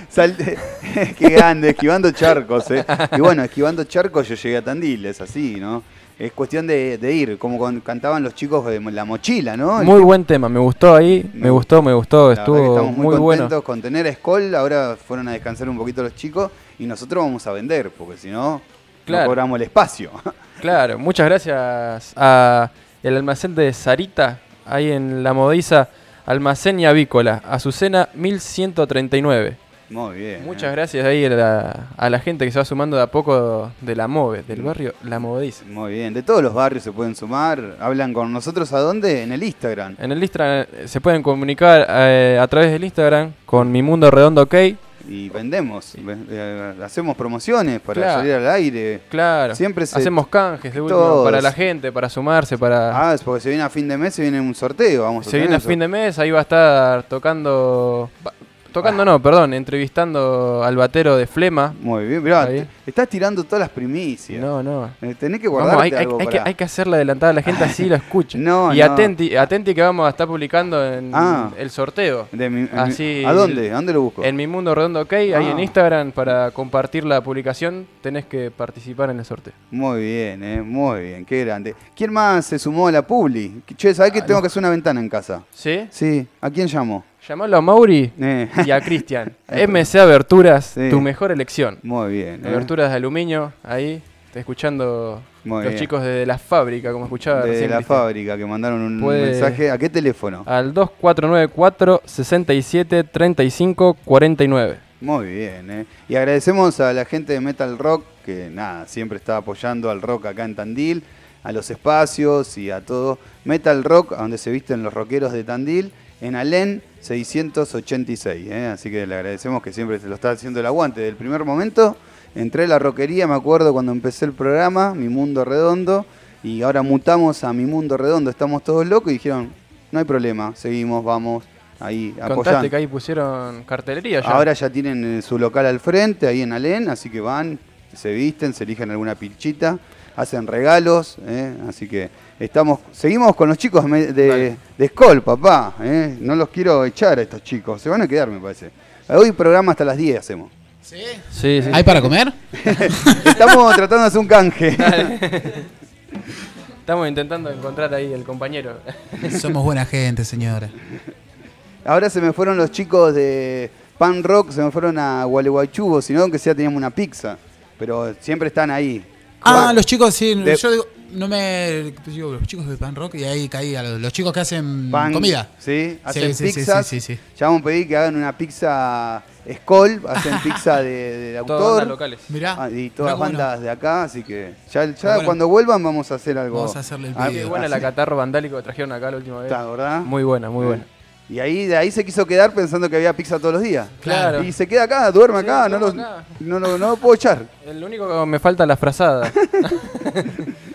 Sal- Qué grande, esquivando charcos. eh. Y bueno, esquivando charcos yo llegué a Tandil, es así, ¿no? Es cuestión de, de ir, como cantaban los chicos de la mochila, ¿no? Muy buen tema, me gustó ahí, me gustó, me gustó, La estuvo estamos muy, muy, bueno. contentos con tener a Skoll. Ahora fueron a descansar un poquito los chicos y nosotros vamos a vender, porque si no, Claro. no cobramos el espacio. Claro, muchas gracias a el almacén de Sarita, ahí en La Modiza, almacén y avícola, Azucena 1139. Muy bien. Muchas gracias ahí a la, a la gente que se va sumando de a poco de La Move, del barrio La Modiza. Muy bien, de todos los barrios se pueden sumar. Hablan con nosotros a dónde? En el Instagram. En el Instagram eh, se pueden comunicar eh, a través del Instagram con Mi Mundo Redondo OK. Y vendemos, ve- eh, hacemos promociones para Claro. salir al aire. Claro, Siempre se- hacemos canjes de último para la gente, para sumarse, para... Ah, es porque se viene a fin de mes, se viene un sorteo. Vamos a Se viene a fin de mes, ahí va a estar tocando. Tocando no, perdón, entrevistando al batero de Flema. Muy bien, mirá, Ahí. te- estás tirando todas las primicias. No, no. Eh, tenés que Vamos, guardarte hay, hay- algo hay que, para- hay que hacerle adelantada a la gente así lo escucha. No, y no. atenti, atenti que vamos a estar publicando en Ah. el sorteo. De mi- Así, ¿A dónde? ¿A dónde lo busco? En mi mundo redondo ok, ahí Ah. en Instagram para compartir la publicación tenés que participar en el sorteo. Muy bien, eh, muy bien, qué grande. ¿Quién más se sumó a la Publi? Che, ¿sabés que tengo que hacer una ventana en casa? ¿Sí? Sí, ¿a quién llamo? Llamalo a Mauri Eh. y a Cristian. MC Aberturas, Sí. tu mejor elección. Muy bien. eh. Aberturas de aluminio, ahí, está escuchando Muy los bien. chicos de la fábrica, como escuchaba De recién la Cristian. fábrica que mandaron un Puede- mensaje. ¿A qué teléfono? Al 2494 67 35 49. Muy bien, ¿eh? Y agradecemos a la gente de Metal Rock, que nada, siempre está apoyando al rock acá en Tandil, a los espacios y a todo. Metal Rock, a donde se visten los rockeros de Tandil, en Alén 686, ¿eh? Así que le agradecemos que siempre se lo está haciendo el aguante. Del primer momento, entré a la roquería, me acuerdo cuando empecé el programa, Mi Mundo Redondo, y ahora mutamos a Mi Mundo Redondo, estamos todos locos y dijeron, no hay problema, seguimos, vamos, ahí Contaste que ahí pusieron cartelería ya. Ahora ya tienen eh, su local al frente, ahí en Alén, así que van, se visten, se eligen alguna pilchita, hacen regalos, ¿eh? así que estamos, seguimos con los chicos me- de, de Skoll, papá, ¿eh? no los quiero echar a estos chicos, se van a quedar me parece. Hoy programa hasta las 10 hacemos. ¿Sí? Sí, sí. ¿Hay para comer? Estamos tratando de hacer un canje. Estamos intentando encontrar ahí el compañero. Somos buena gente, señora. Ahora se me fueron los chicos de Pan Rock, se me fueron a Gualeguaychú, si no, aunque sea teníamos una pizza, pero siempre están ahí. Ah, los chicos, sí. de- yo digo, no me. Digo, los chicos de Pan Rock y ahí caí a los, los chicos que hacen Pan, comida. Sí, hacen sí, sí, pizzas. sí, sí, sí. Ya vamos a pedir que hagan una pizza Skoll, hacen pizza de, de Todas autor. bandas locales. Mirá. Ah, y todas mirá, bueno. bandas de acá, así que ya, ya bueno. cuando vuelvan vamos a hacer algo. Vamos a hacerle el Ah, pedido. Qué buena así. la catarro vandálico que trajeron acá la última vez. Está, ¿verdad? Muy buena, muy buena. Y ahí de ahí se quiso quedar pensando que había pizza todos los días. Claro. Y se queda acá, duerme Sí, acá, no, duerme lo, acá. no, lo- no lo puedo echar. El único que me falta es la frazada.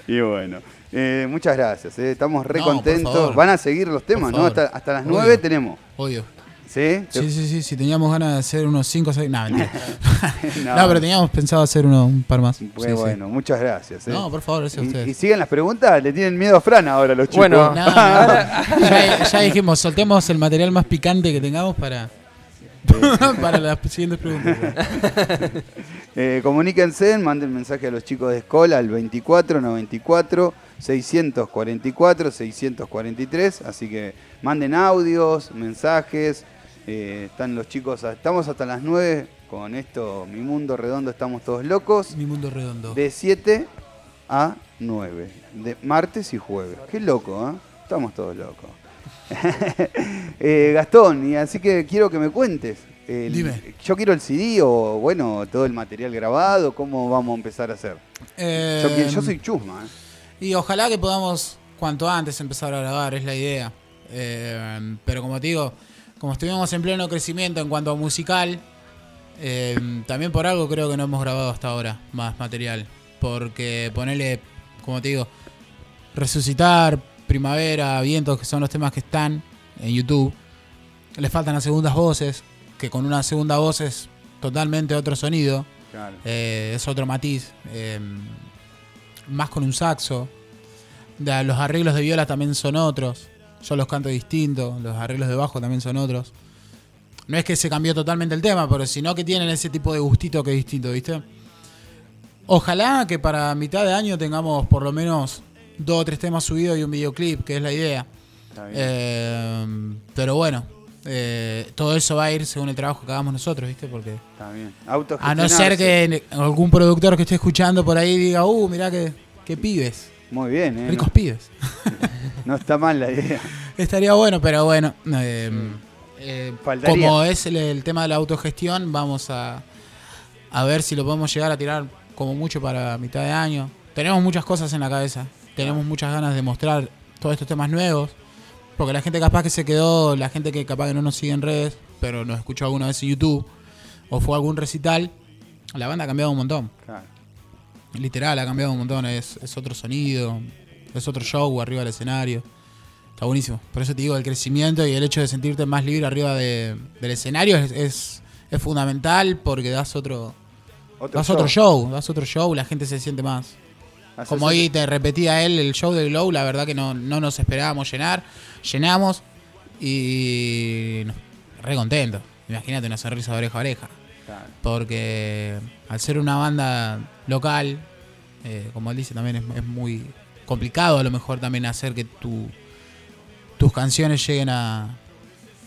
Y bueno, eh, muchas gracias, eh, estamos re No, contentos. Van a seguir los temas, ¿no? Hasta, hasta las Obvio. 9 tenemos. Obvio. ¿Sí? Sí, sí, sí. Si teníamos ganas de hacer unos 5 o 6. No, mentira. No. no. pero teníamos pensado hacer uno, un par más. Muy Sí, sí. bueno, muchas gracias. eh. No, por favor, gracias a y, ustedes. y siguen las preguntas, le tienen miedo a Fran ahora los chicos. Bueno, No, ya, ya dijimos, soltemos el material más picante que tengamos para, para las siguientes preguntas. Eh, comuníquense, manden mensaje a los chicos de escuela al 24 94 644 643. Así que manden audios, mensajes. Eh, están los chicos, estamos hasta las 9 con esto, Mi Mundo Redondo, estamos todos locos. Mi mundo redondo. De 7 a 9, de martes y jueves. Qué loco, ¿eh? Estamos todos locos. Eh, Gastón, y así que quiero que me cuentes. el- Dime. Yo quiero el CD o, bueno, todo el material grabado, ¿cómo vamos a empezar a hacer? Yo, yo soy chusma, ¿eh? Y ojalá que podamos cuanto antes empezar a grabar, es la idea. Eh, pero como te digo, como estuvimos en pleno crecimiento en cuanto a musical, eh, también por algo creo que no hemos grabado hasta ahora más material. Porque ponerle, como te digo, resucitar, primavera, vientos, que son los temas que están en YouTube. Le faltan las segundas voces, que con una segunda voz es totalmente otro sonido. Claro. Eh, es otro matiz. eh, más con un saxo. Los arreglos de viola también son otros. Yo los canto distintos. Los arreglos de bajo también son otros. No es que se cambió totalmente el tema, pero sino que tienen ese tipo de gustito que es distinto, ¿viste? Ojalá que para mitad de año tengamos por lo menos dos o tres temas subidos y un videoclip, que es la idea. Está bien. Eh, pero bueno, eh, todo eso va a ir según el trabajo que hagamos nosotros, ¿viste? Porque Está bien. a no ser que algún productor que esté escuchando por ahí diga, uh, mirá que, qué pibes. Muy bien, ¿eh? Ricos no, pibes. no está mal la idea. Estaría bueno, pero bueno. eh, eh, Faltaría. como es el, el tema de la autogestión, vamos a, a ver si lo podemos llegar a tirar como mucho para mitad de año. Tenemos muchas cosas en la cabeza. Tenemos muchas ganas de mostrar todos estos temas nuevos. Porque la gente capaz que se quedó, la gente que capaz que no nos sigue en redes, pero nos escuchó alguna vez en YouTube, o fue a algún recital, la banda ha cambiado un montón. Claro. Literal, ha cambiado un montón. Es, es otro sonido, es otro show arriba del escenario. Está buenísimo. Por eso te digo, el crecimiento y el hecho de sentirte más libre arriba de- del escenario es, es, es fundamental porque das otro, Otro das otro show, das otro show, la gente se siente más. Como hoy te repetía él, el show de Glow, la verdad que no, no nos esperábamos llenar. Llenamos y no, re contento. Imagínate una sonrisa de oreja a oreja. Claro. Porque al ser una banda local, eh, como él dice, también es, es muy complicado a lo mejor también hacer que tu, tus canciones lleguen a,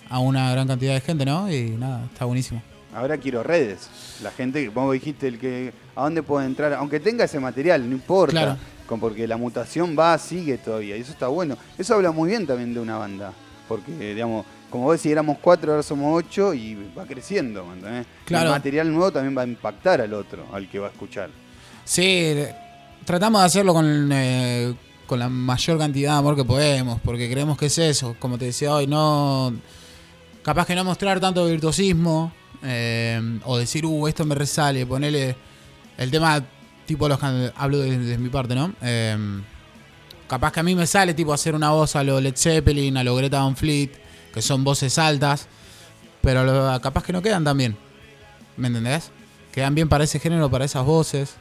a una gran cantidad de gente, ¿no? Y nada, está buenísimo. Ahora quiero redes. La gente, como dijiste, el que a dónde puede entrar, aunque tenga ese material, no importa. Claro. Con- porque la mutación va, sigue todavía. Y eso está bueno. Eso habla muy bien también de una banda. Porque, digamos, como vos decís, éramos cuatro, ahora somos ocho y va creciendo. ¿me entendés? Claro. El material nuevo también va a impactar al otro, al que va a escuchar. Sí, tratamos de hacerlo con, eh, con la mayor cantidad de amor que podemos, porque creemos que es eso. Como te decía hoy, no. Capaz que no mostrar tanto virtuosismo, eh, o decir, uh, esto me resale, ponerle el tema, tipo los hablo de, de mi parte, ¿no? Eh, capaz que a mí me sale, tipo, hacer una voz a lo Led Zeppelin, a lo Greta Van Fleet, que son voces altas, pero lo- capaz que no quedan tan bien. ¿Me entendés? Quedan bien para ese género, para esas voces.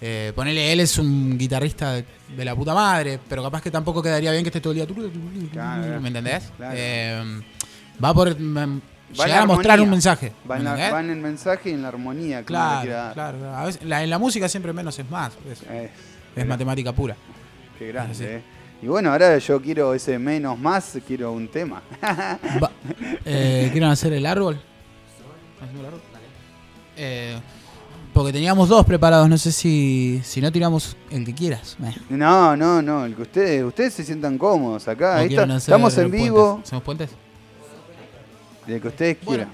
Eh, ponele, él es un guitarrista de, de la puta madre, pero capaz que tampoco quedaría bien que esté todo el día. Claro, ¿Me entendés? claro. Eh, va por mm, en llegar a mostrar armonía. un mensaje. Va en, ¿me la- en el mensaje y en la armonía. Claro, claro. claro. A veces, la- en la música siempre menos es más. Es, es matemática pura. Qué grande, eh. Y bueno, ahora yo quiero ese menos más, quiero un tema. Eh, ¿Quieren hacer el árbol? ¿Hacemos el árbol? Eh, porque teníamos dos preparados, no sé si, si no tiramos el que quieras. Eh. No, no, no, el que ustedes, ustedes se sientan cómodos acá. ¿O Ahí quieren está, hacer estamos en puentes? vivo, ¿Hacemos puentes? el que ustedes quieran.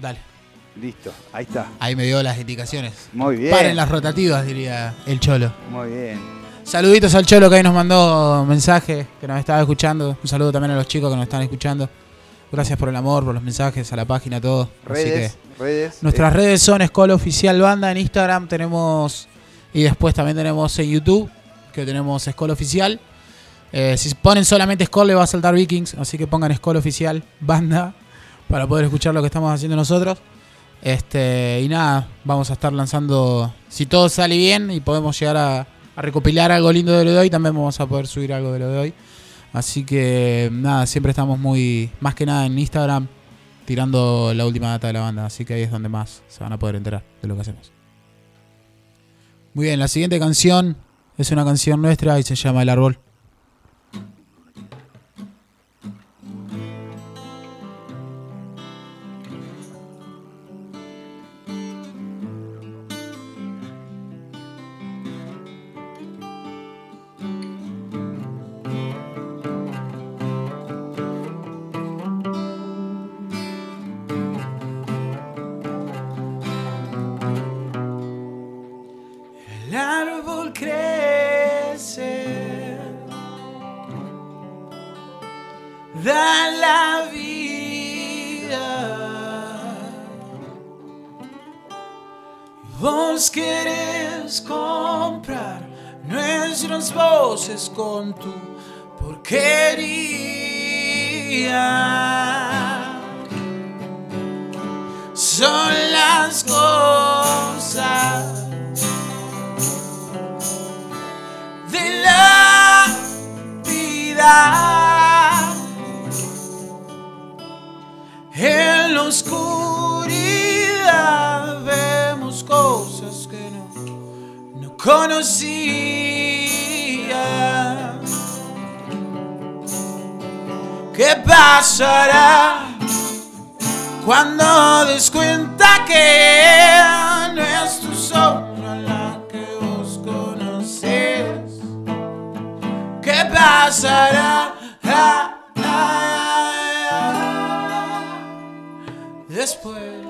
Dale. Listo, ahí está. Ahí me dio las indicaciones. Muy bien. Paren las rotativas, diría el Cholo. Muy bien. Saluditos al Cholo que ahí nos mandó mensaje, que nos estaba escuchando. Un saludo también a los chicos que nos están escuchando. Gracias por el amor, por los mensajes, a la página, todo. Así Redes, que redes. nuestras eh, redes son Escola Oficial Banda en Instagram, tenemos y después también tenemos en YouTube, que tenemos Escola Oficial. Eh, si ponen solamente Escola le va a saltar Vikings, así que pongan Escola Oficial Banda para poder escuchar lo que estamos haciendo nosotros. Este, y nada, vamos a estar lanzando, si todo sale bien y podemos llegar a, a recopilar algo lindo de lo de hoy, también vamos a poder subir algo de lo de hoy. Así que nada, siempre estamos muy, más que nada en Instagram, tirando la última data de la banda. Así que ahí es donde más se van a poder enterar de lo que hacemos. Muy bien, la siguiente canción es una canción nuestra y se llama El Árbol. Oscuridad vemos cosas que no, no conocía. ¿Qué pasará cuando des cuenta que no es tu sombra la que vos conoces? ¿Qué pasará? Después. en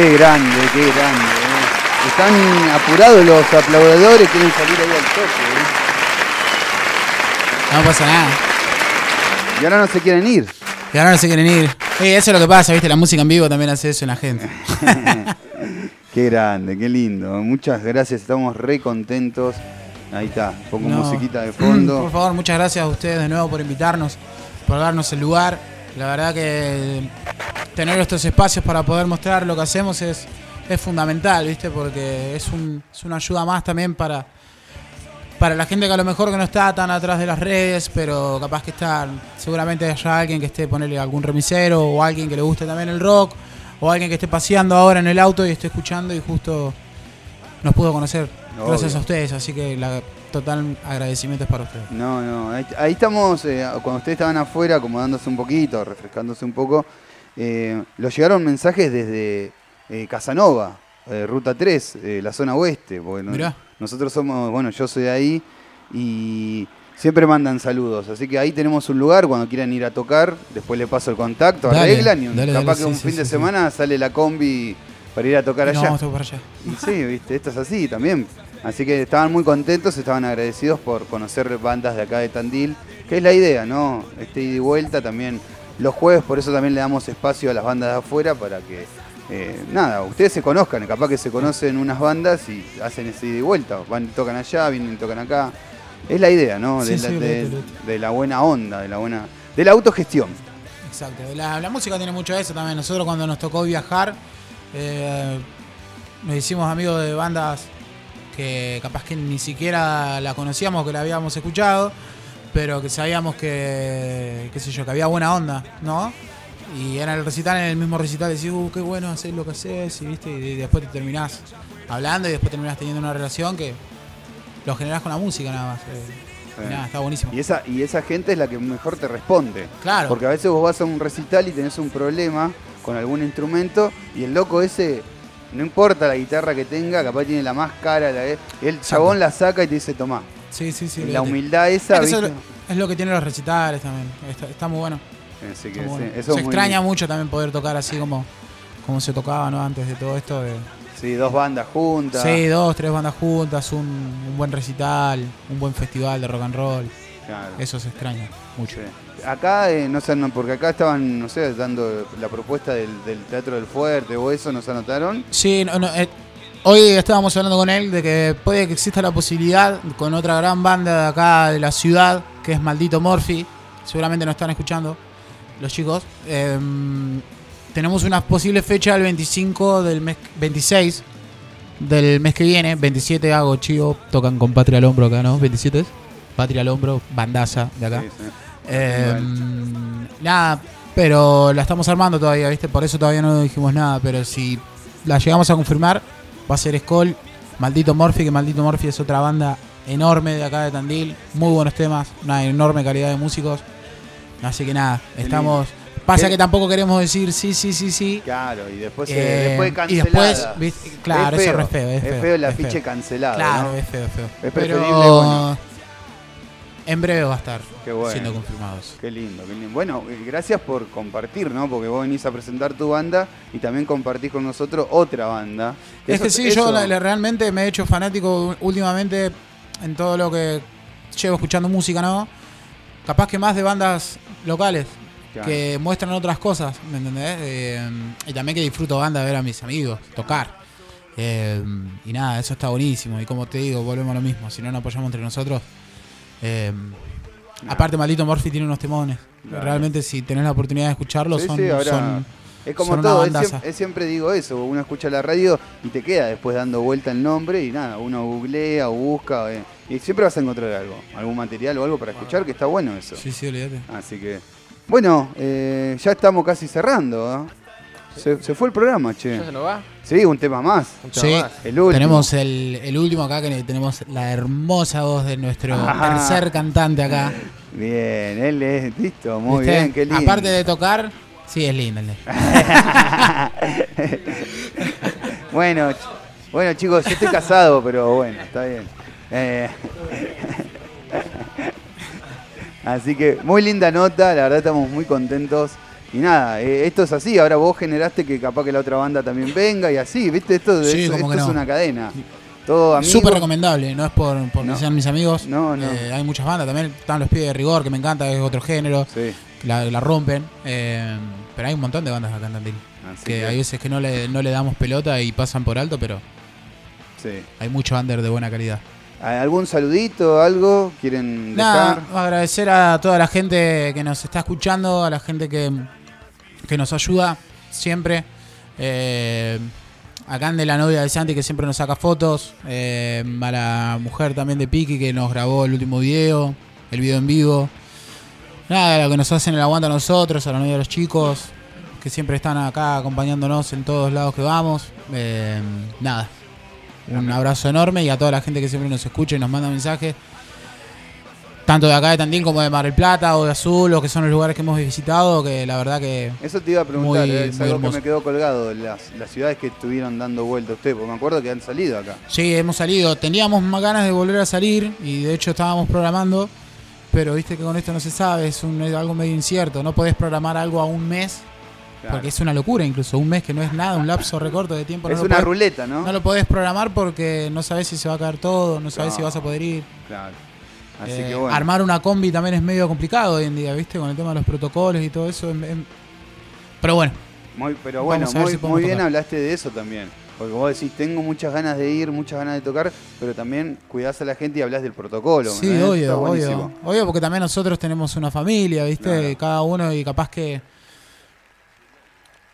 Qué grande, qué grande. eh. Están apurados los aplaudidores, quieren salir ahí al toque. eh. No pasa nada. Y ahora no se quieren ir. Y ahora no se quieren ir. Eh, eso es lo que pasa, ¿viste? La música en vivo también hace eso en la gente. Qué grande, qué lindo. Muchas gracias, estamos re contentos. Ahí está, pongo No. musiquita de fondo. Por favor, muchas gracias a ustedes de nuevo por invitarnos, por darnos el lugar. La verdad que tener estos espacios para poder mostrar lo que hacemos es, es fundamental, ¿viste? Porque es, un- es una ayuda más también para, para la gente que a lo mejor que no está tan atrás de las redes, pero capaz que está, seguramente haya alguien que esté ponerle algún remisero o alguien que le guste también el rock o alguien que esté paseando ahora en el auto y esté escuchando y justo nos pudo conocer gracias a ustedes, así que la total agradecimiento es para ustedes. No, no, ahí, ahí estamos, eh, cuando ustedes estaban afuera acomodándose un poquito, refrescándose un poco, eh, los llegaron mensajes desde eh, Casanova, eh, Ruta 3, eh, la zona oeste, porque no- Mirá. nosotros somos, bueno, yo soy de ahí y siempre mandan saludos, así que ahí tenemos un lugar, cuando quieran ir a tocar, después le paso el contacto, Dale, arreglan y un- dale, capaz dale, que sí, un sí, fin sí, de semana sale la combi para ir a tocar allá. vamos para allá. Y sí, viste, esto es así también. Así que estaban muy contentos, estaban agradecidos por conocer bandas de acá de Tandil, que es la idea, ¿no? Este ida y vuelta también los jueves, por eso también le damos espacio a las bandas de afuera para que, eh, nada, ustedes se conozcan, capaz que se conocen unas bandas y hacen ese ida y vuelta, van, tocan allá, vienen y tocan acá. Es la idea, ¿no? Sí, de, sí, la, de- la buena onda, de la buena. de la autogestión. Exacto. La, la música tiene mucho de eso también. Nosotros cuando nos tocó viajar, eh, nos hicimos amigos de bandas que capaz que ni siquiera la conocíamos, que la habíamos escuchado, pero que sabíamos que, qué sé yo, que había buena onda, ¿no? Y en el recital, en el mismo recital, decís, uh, qué bueno hacer lo que haces, y, ¿viste? y después te terminás hablando y después terminás teniendo una relación que lo generás con la música nada más. eh. Y nada, está buenísimo. Y esa, y esa gente es la que mejor te responde. Claro. Porque a veces vos vas a un recital y tenés un problema con algún instrumento y el loco ese, no importa la guitarra que tenga, capaz tiene la más cara, la, el chabón la saca y te dice, tomá. Sí, sí, sí. La humildad esa, Es, que eso ¿viste? es lo que tienen los recitales también. Está, está muy bueno. Así que Está muy sí, bueno. eso se muy extraña mucho también poder tocar así como, como se tocaba ¿no? antes de todo esto. De, Sí, dos bandas juntas. sí, dos, tres bandas juntas, un, un buen recital, un buen festival de rock and roll. Claro. Eso se extraña mucho. Sí. Acá, eh, no sé, no, porque acá estaban, no sé, dando la propuesta del, del Teatro del Fuerte o eso, ¿nos anotaron? Sí, no, no, eh, hoy estábamos hablando con él de que puede que exista la posibilidad con otra gran banda de acá de la ciudad, que es Maldito Morphy. Seguramente nos están escuchando los chicos. Eh, tenemos una posible fecha el 25 del mes, 26 del mes que viene. 27 hago chivo, tocan con Patria al hombro acá, ¿no? 27 es. Patria al hombro, bandaza de acá. Sí, sí. Eh, nada, pero la estamos armando todavía, ¿viste? Por eso todavía no dijimos nada. Pero si la llegamos a confirmar, va a ser Skoll, Maldito Morphy, que Maldito Morphy es otra banda enorme de acá de Tandil. Muy buenos temas, una enorme calidad de músicos. Así que nada, estamos. Pasa ¿Qué? que tampoco queremos decir sí, sí, sí, sí. Claro, y después, Eh, eh, después y cancelada. después, ¿viste? claro, Es eso feo, es re feo, es feo, el afiche cancelado. Claro, ¿no? es feo, es feo. Es Pero preferible, bueno. En breve va a estar Qué bueno. siendo confirmados. Qué lindo, qué lindo. Bueno, eh, gracias por compartir, ¿no? Porque vos venís a presentar tu banda y también compartís con nosotros otra banda. Es Eso- que sí, eso- yo la- la- realmente me he hecho fanático últimamente en todo lo que llevo escuchando música, ¿no? Capaz que más de bandas locales Claro. que muestran otras cosas, ¿me entendés? Eh, y también que disfruto banda ver a mis amigos tocar. Eh, y nada, eso está buenísimo. Y como te digo, volvemos a lo mismo. Si no nos apoyamos entre nosotros. Eh, aparte, Maldito Morphy tiene unos temones. Claro. Realmente, si tenés la oportunidad de escucharlos, Sí, son, sí, ahora son- es como son una todo, es bandaza. siempre, es siempre digo eso, uno escucha la radio y te queda después dando vuelta el nombre y nada, uno googlea o busca eh, y siempre vas a encontrar algo, algún material o algo para escuchar que está bueno eso. Sí, sí, olvídate. Así que, bueno, eh, ya estamos casi cerrando. ¿ah? Se, se fue el programa, che. ¿Ya se nos va? Sí, un tema más. Sí, el último. tenemos el, el último acá, que tenemos la hermosa voz de nuestro Ajá. tercer cantante acá. Bien, él es listo, muy ¿Viste? bien, qué lindo. Aparte de tocar, sí, es lindo. el de- bueno, ch- bueno chicos, yo estoy casado, pero bueno, está bien. Eh, así que muy linda nota, la verdad estamos muy contentos. Y nada, eh, esto es así, ahora vos generaste que capaz que la otra banda también venga y así, ¿viste? Esto, Sí, es, esto una cadena. Todo. Súper recomendable, no es por, por que No. sean mis amigos. No, no. Eh, hay muchas bandas también. Están los pibes de rigor, que me encanta, es otro género. Sí. La, la rompen. Eh, pero hay un montón de bandas acá en Tandil. Así Que que- hay veces que no le, no le damos pelota y pasan por alto, pero Sí. hay mucho under de buena calidad. ¿Algún saludito, algo? ¿Quieren Nada, dejar? agradecer a toda la gente que nos está escuchando, a la gente que, que nos ayuda siempre. Eh, a Cande, la novia de Santi, que siempre nos saca fotos. Eh, a la mujer también de Piki, que nos grabó el último video, el video en vivo. Nada, lo que nos hacen el aguanta a nosotros, a la novia de los chicos, que siempre están acá acompañándonos en todos lados que vamos. Eh, nada, un abrazo enorme y a toda la gente que siempre nos escucha y nos manda mensajes tanto de acá de Tandil como de Mar del Plata o de Azul, o que son los lugares que hemos visitado, que la verdad que... Eso te iba a preguntar, Muy- eh, es algo que me quedó colgado, las, las ciudades que estuvieron dando vuelta ustedes, porque me acuerdo que han salido acá. Sí, hemos salido, teníamos más ganas de volver a salir y de hecho estábamos programando, pero viste que con esto no se sabe, es, un- es algo medio incierto, no podés programar algo a un mes Claro. Porque es una locura incluso, un mes que no es nada, un lapso recorto de tiempo. no Es una podés- ruleta, ¿no? No lo podés programar porque no sabés si se va a caer todo, no sabés No. si vas a poder ir. Claro. Así Eh, que bueno. Armar una combi también es medio complicado hoy en día, ¿viste? Con el tema de los protocolos y todo eso. em- em- Pero bueno. Muy, pero bueno, muy, si podemos muy bien tocar. hablaste de eso también. Porque vos decís, tengo muchas ganas de ir, muchas ganas de tocar, pero también cuidás a la gente y hablas del protocolo. Sí, obvio, obvio. Obvio, porque también nosotros tenemos una familia, ¿viste? Cada uno y capaz que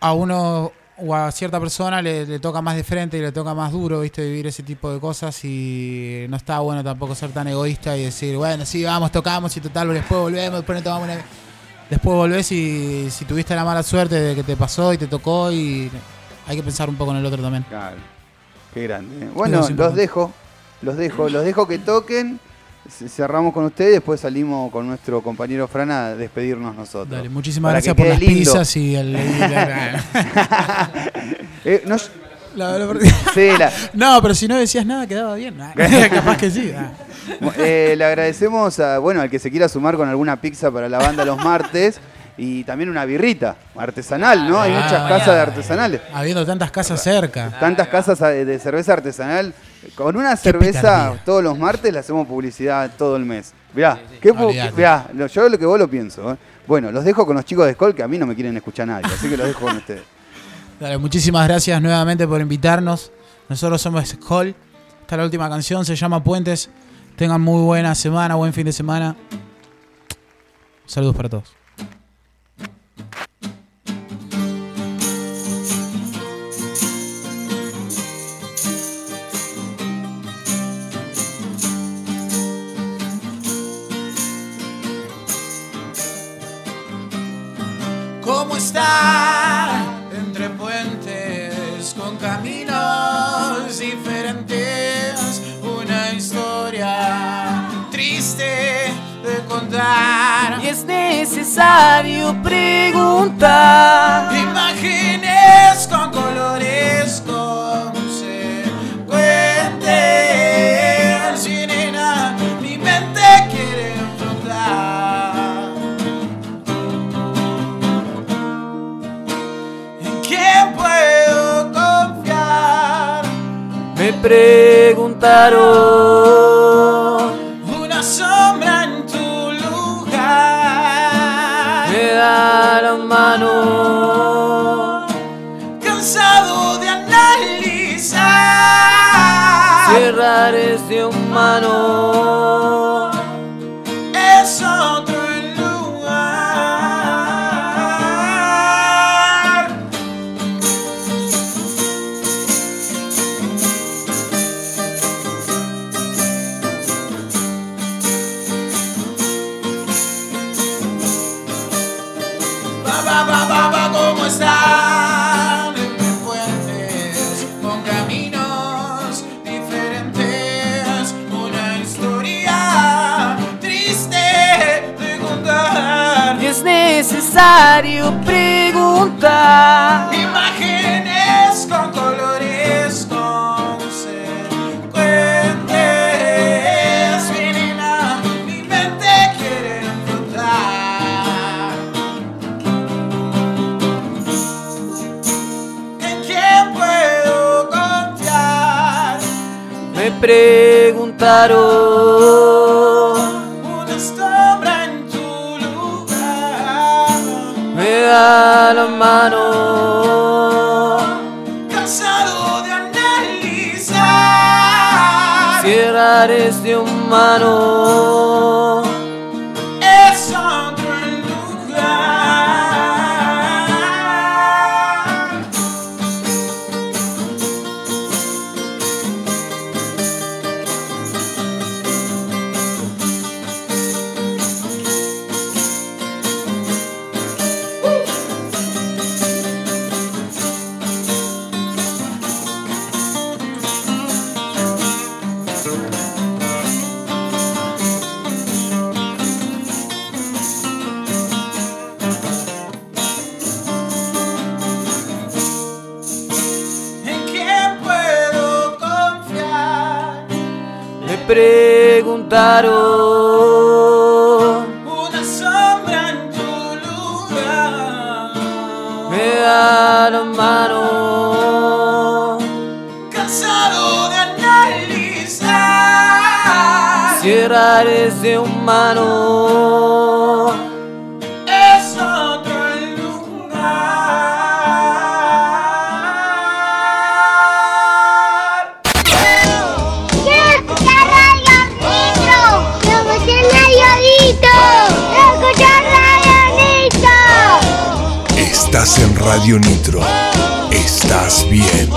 a uno o a cierta persona le, le toca más de frente y le toca más duro, ¿viste? Vivir ese tipo de cosas y no está bueno tampoco ser tan egoísta y decir, bueno, sí, vamos, tocamos y total, después volvemos, después nos tomamos una... Después volvés y si tuviste la mala suerte de que te pasó y te tocó y hay que pensar un poco en el otro también. Claro. Qué grande. ¿eh? Bueno, los dejo. Los dejo. Los dejo que toquen. Cerramos con ustedes. Después salimos con nuestro compañero Fran a despedirnos nosotros. Dale, muchísimas Para gracias por las lindo. pizzas y el... y la- Eh, no, La- la- Sí, la- No, pero si no decías nada quedaba bien. Capaz que sí. ah. Eh, le agradecemos a, bueno, al que se quiera sumar con alguna pizza para la banda los martes. Y también una birrita artesanal, ¿no? Hay Ah, muchas casas de artesanales. Habiendo tantas casas cerca. Tantas casas eh, de cerveza artesanal. Con una Qué cerveza picardía. todos los martes le hacemos publicidad todo el mes. Mirá, lo- yo lo que vos lo pienso. ¿eh? Bueno, los dejo con los chicos de Skoll que a mí no me quieren escuchar nadie, así que los dejo con ustedes. Dale, muchísimas gracias nuevamente por invitarnos. Nosotros somos Hall. Esta es la última canción, se llama Puentes. Tengan muy buena semana, buen fin de semana. Saludos para todos. ¿Cómo estar entre puentes con caminos diferentes? Una historia triste de contar. Y es necesario preguntar. Preguntaron. Me preguntaron. Una sombra en tu lugar. Me da la mano. Cansado de analizar. Cerrar este humano. Preguntaron. Una sombra en tu lugar. Me la mano. Cansado de analizar. Cierra ese humano. Radio Nitro. Estás bien.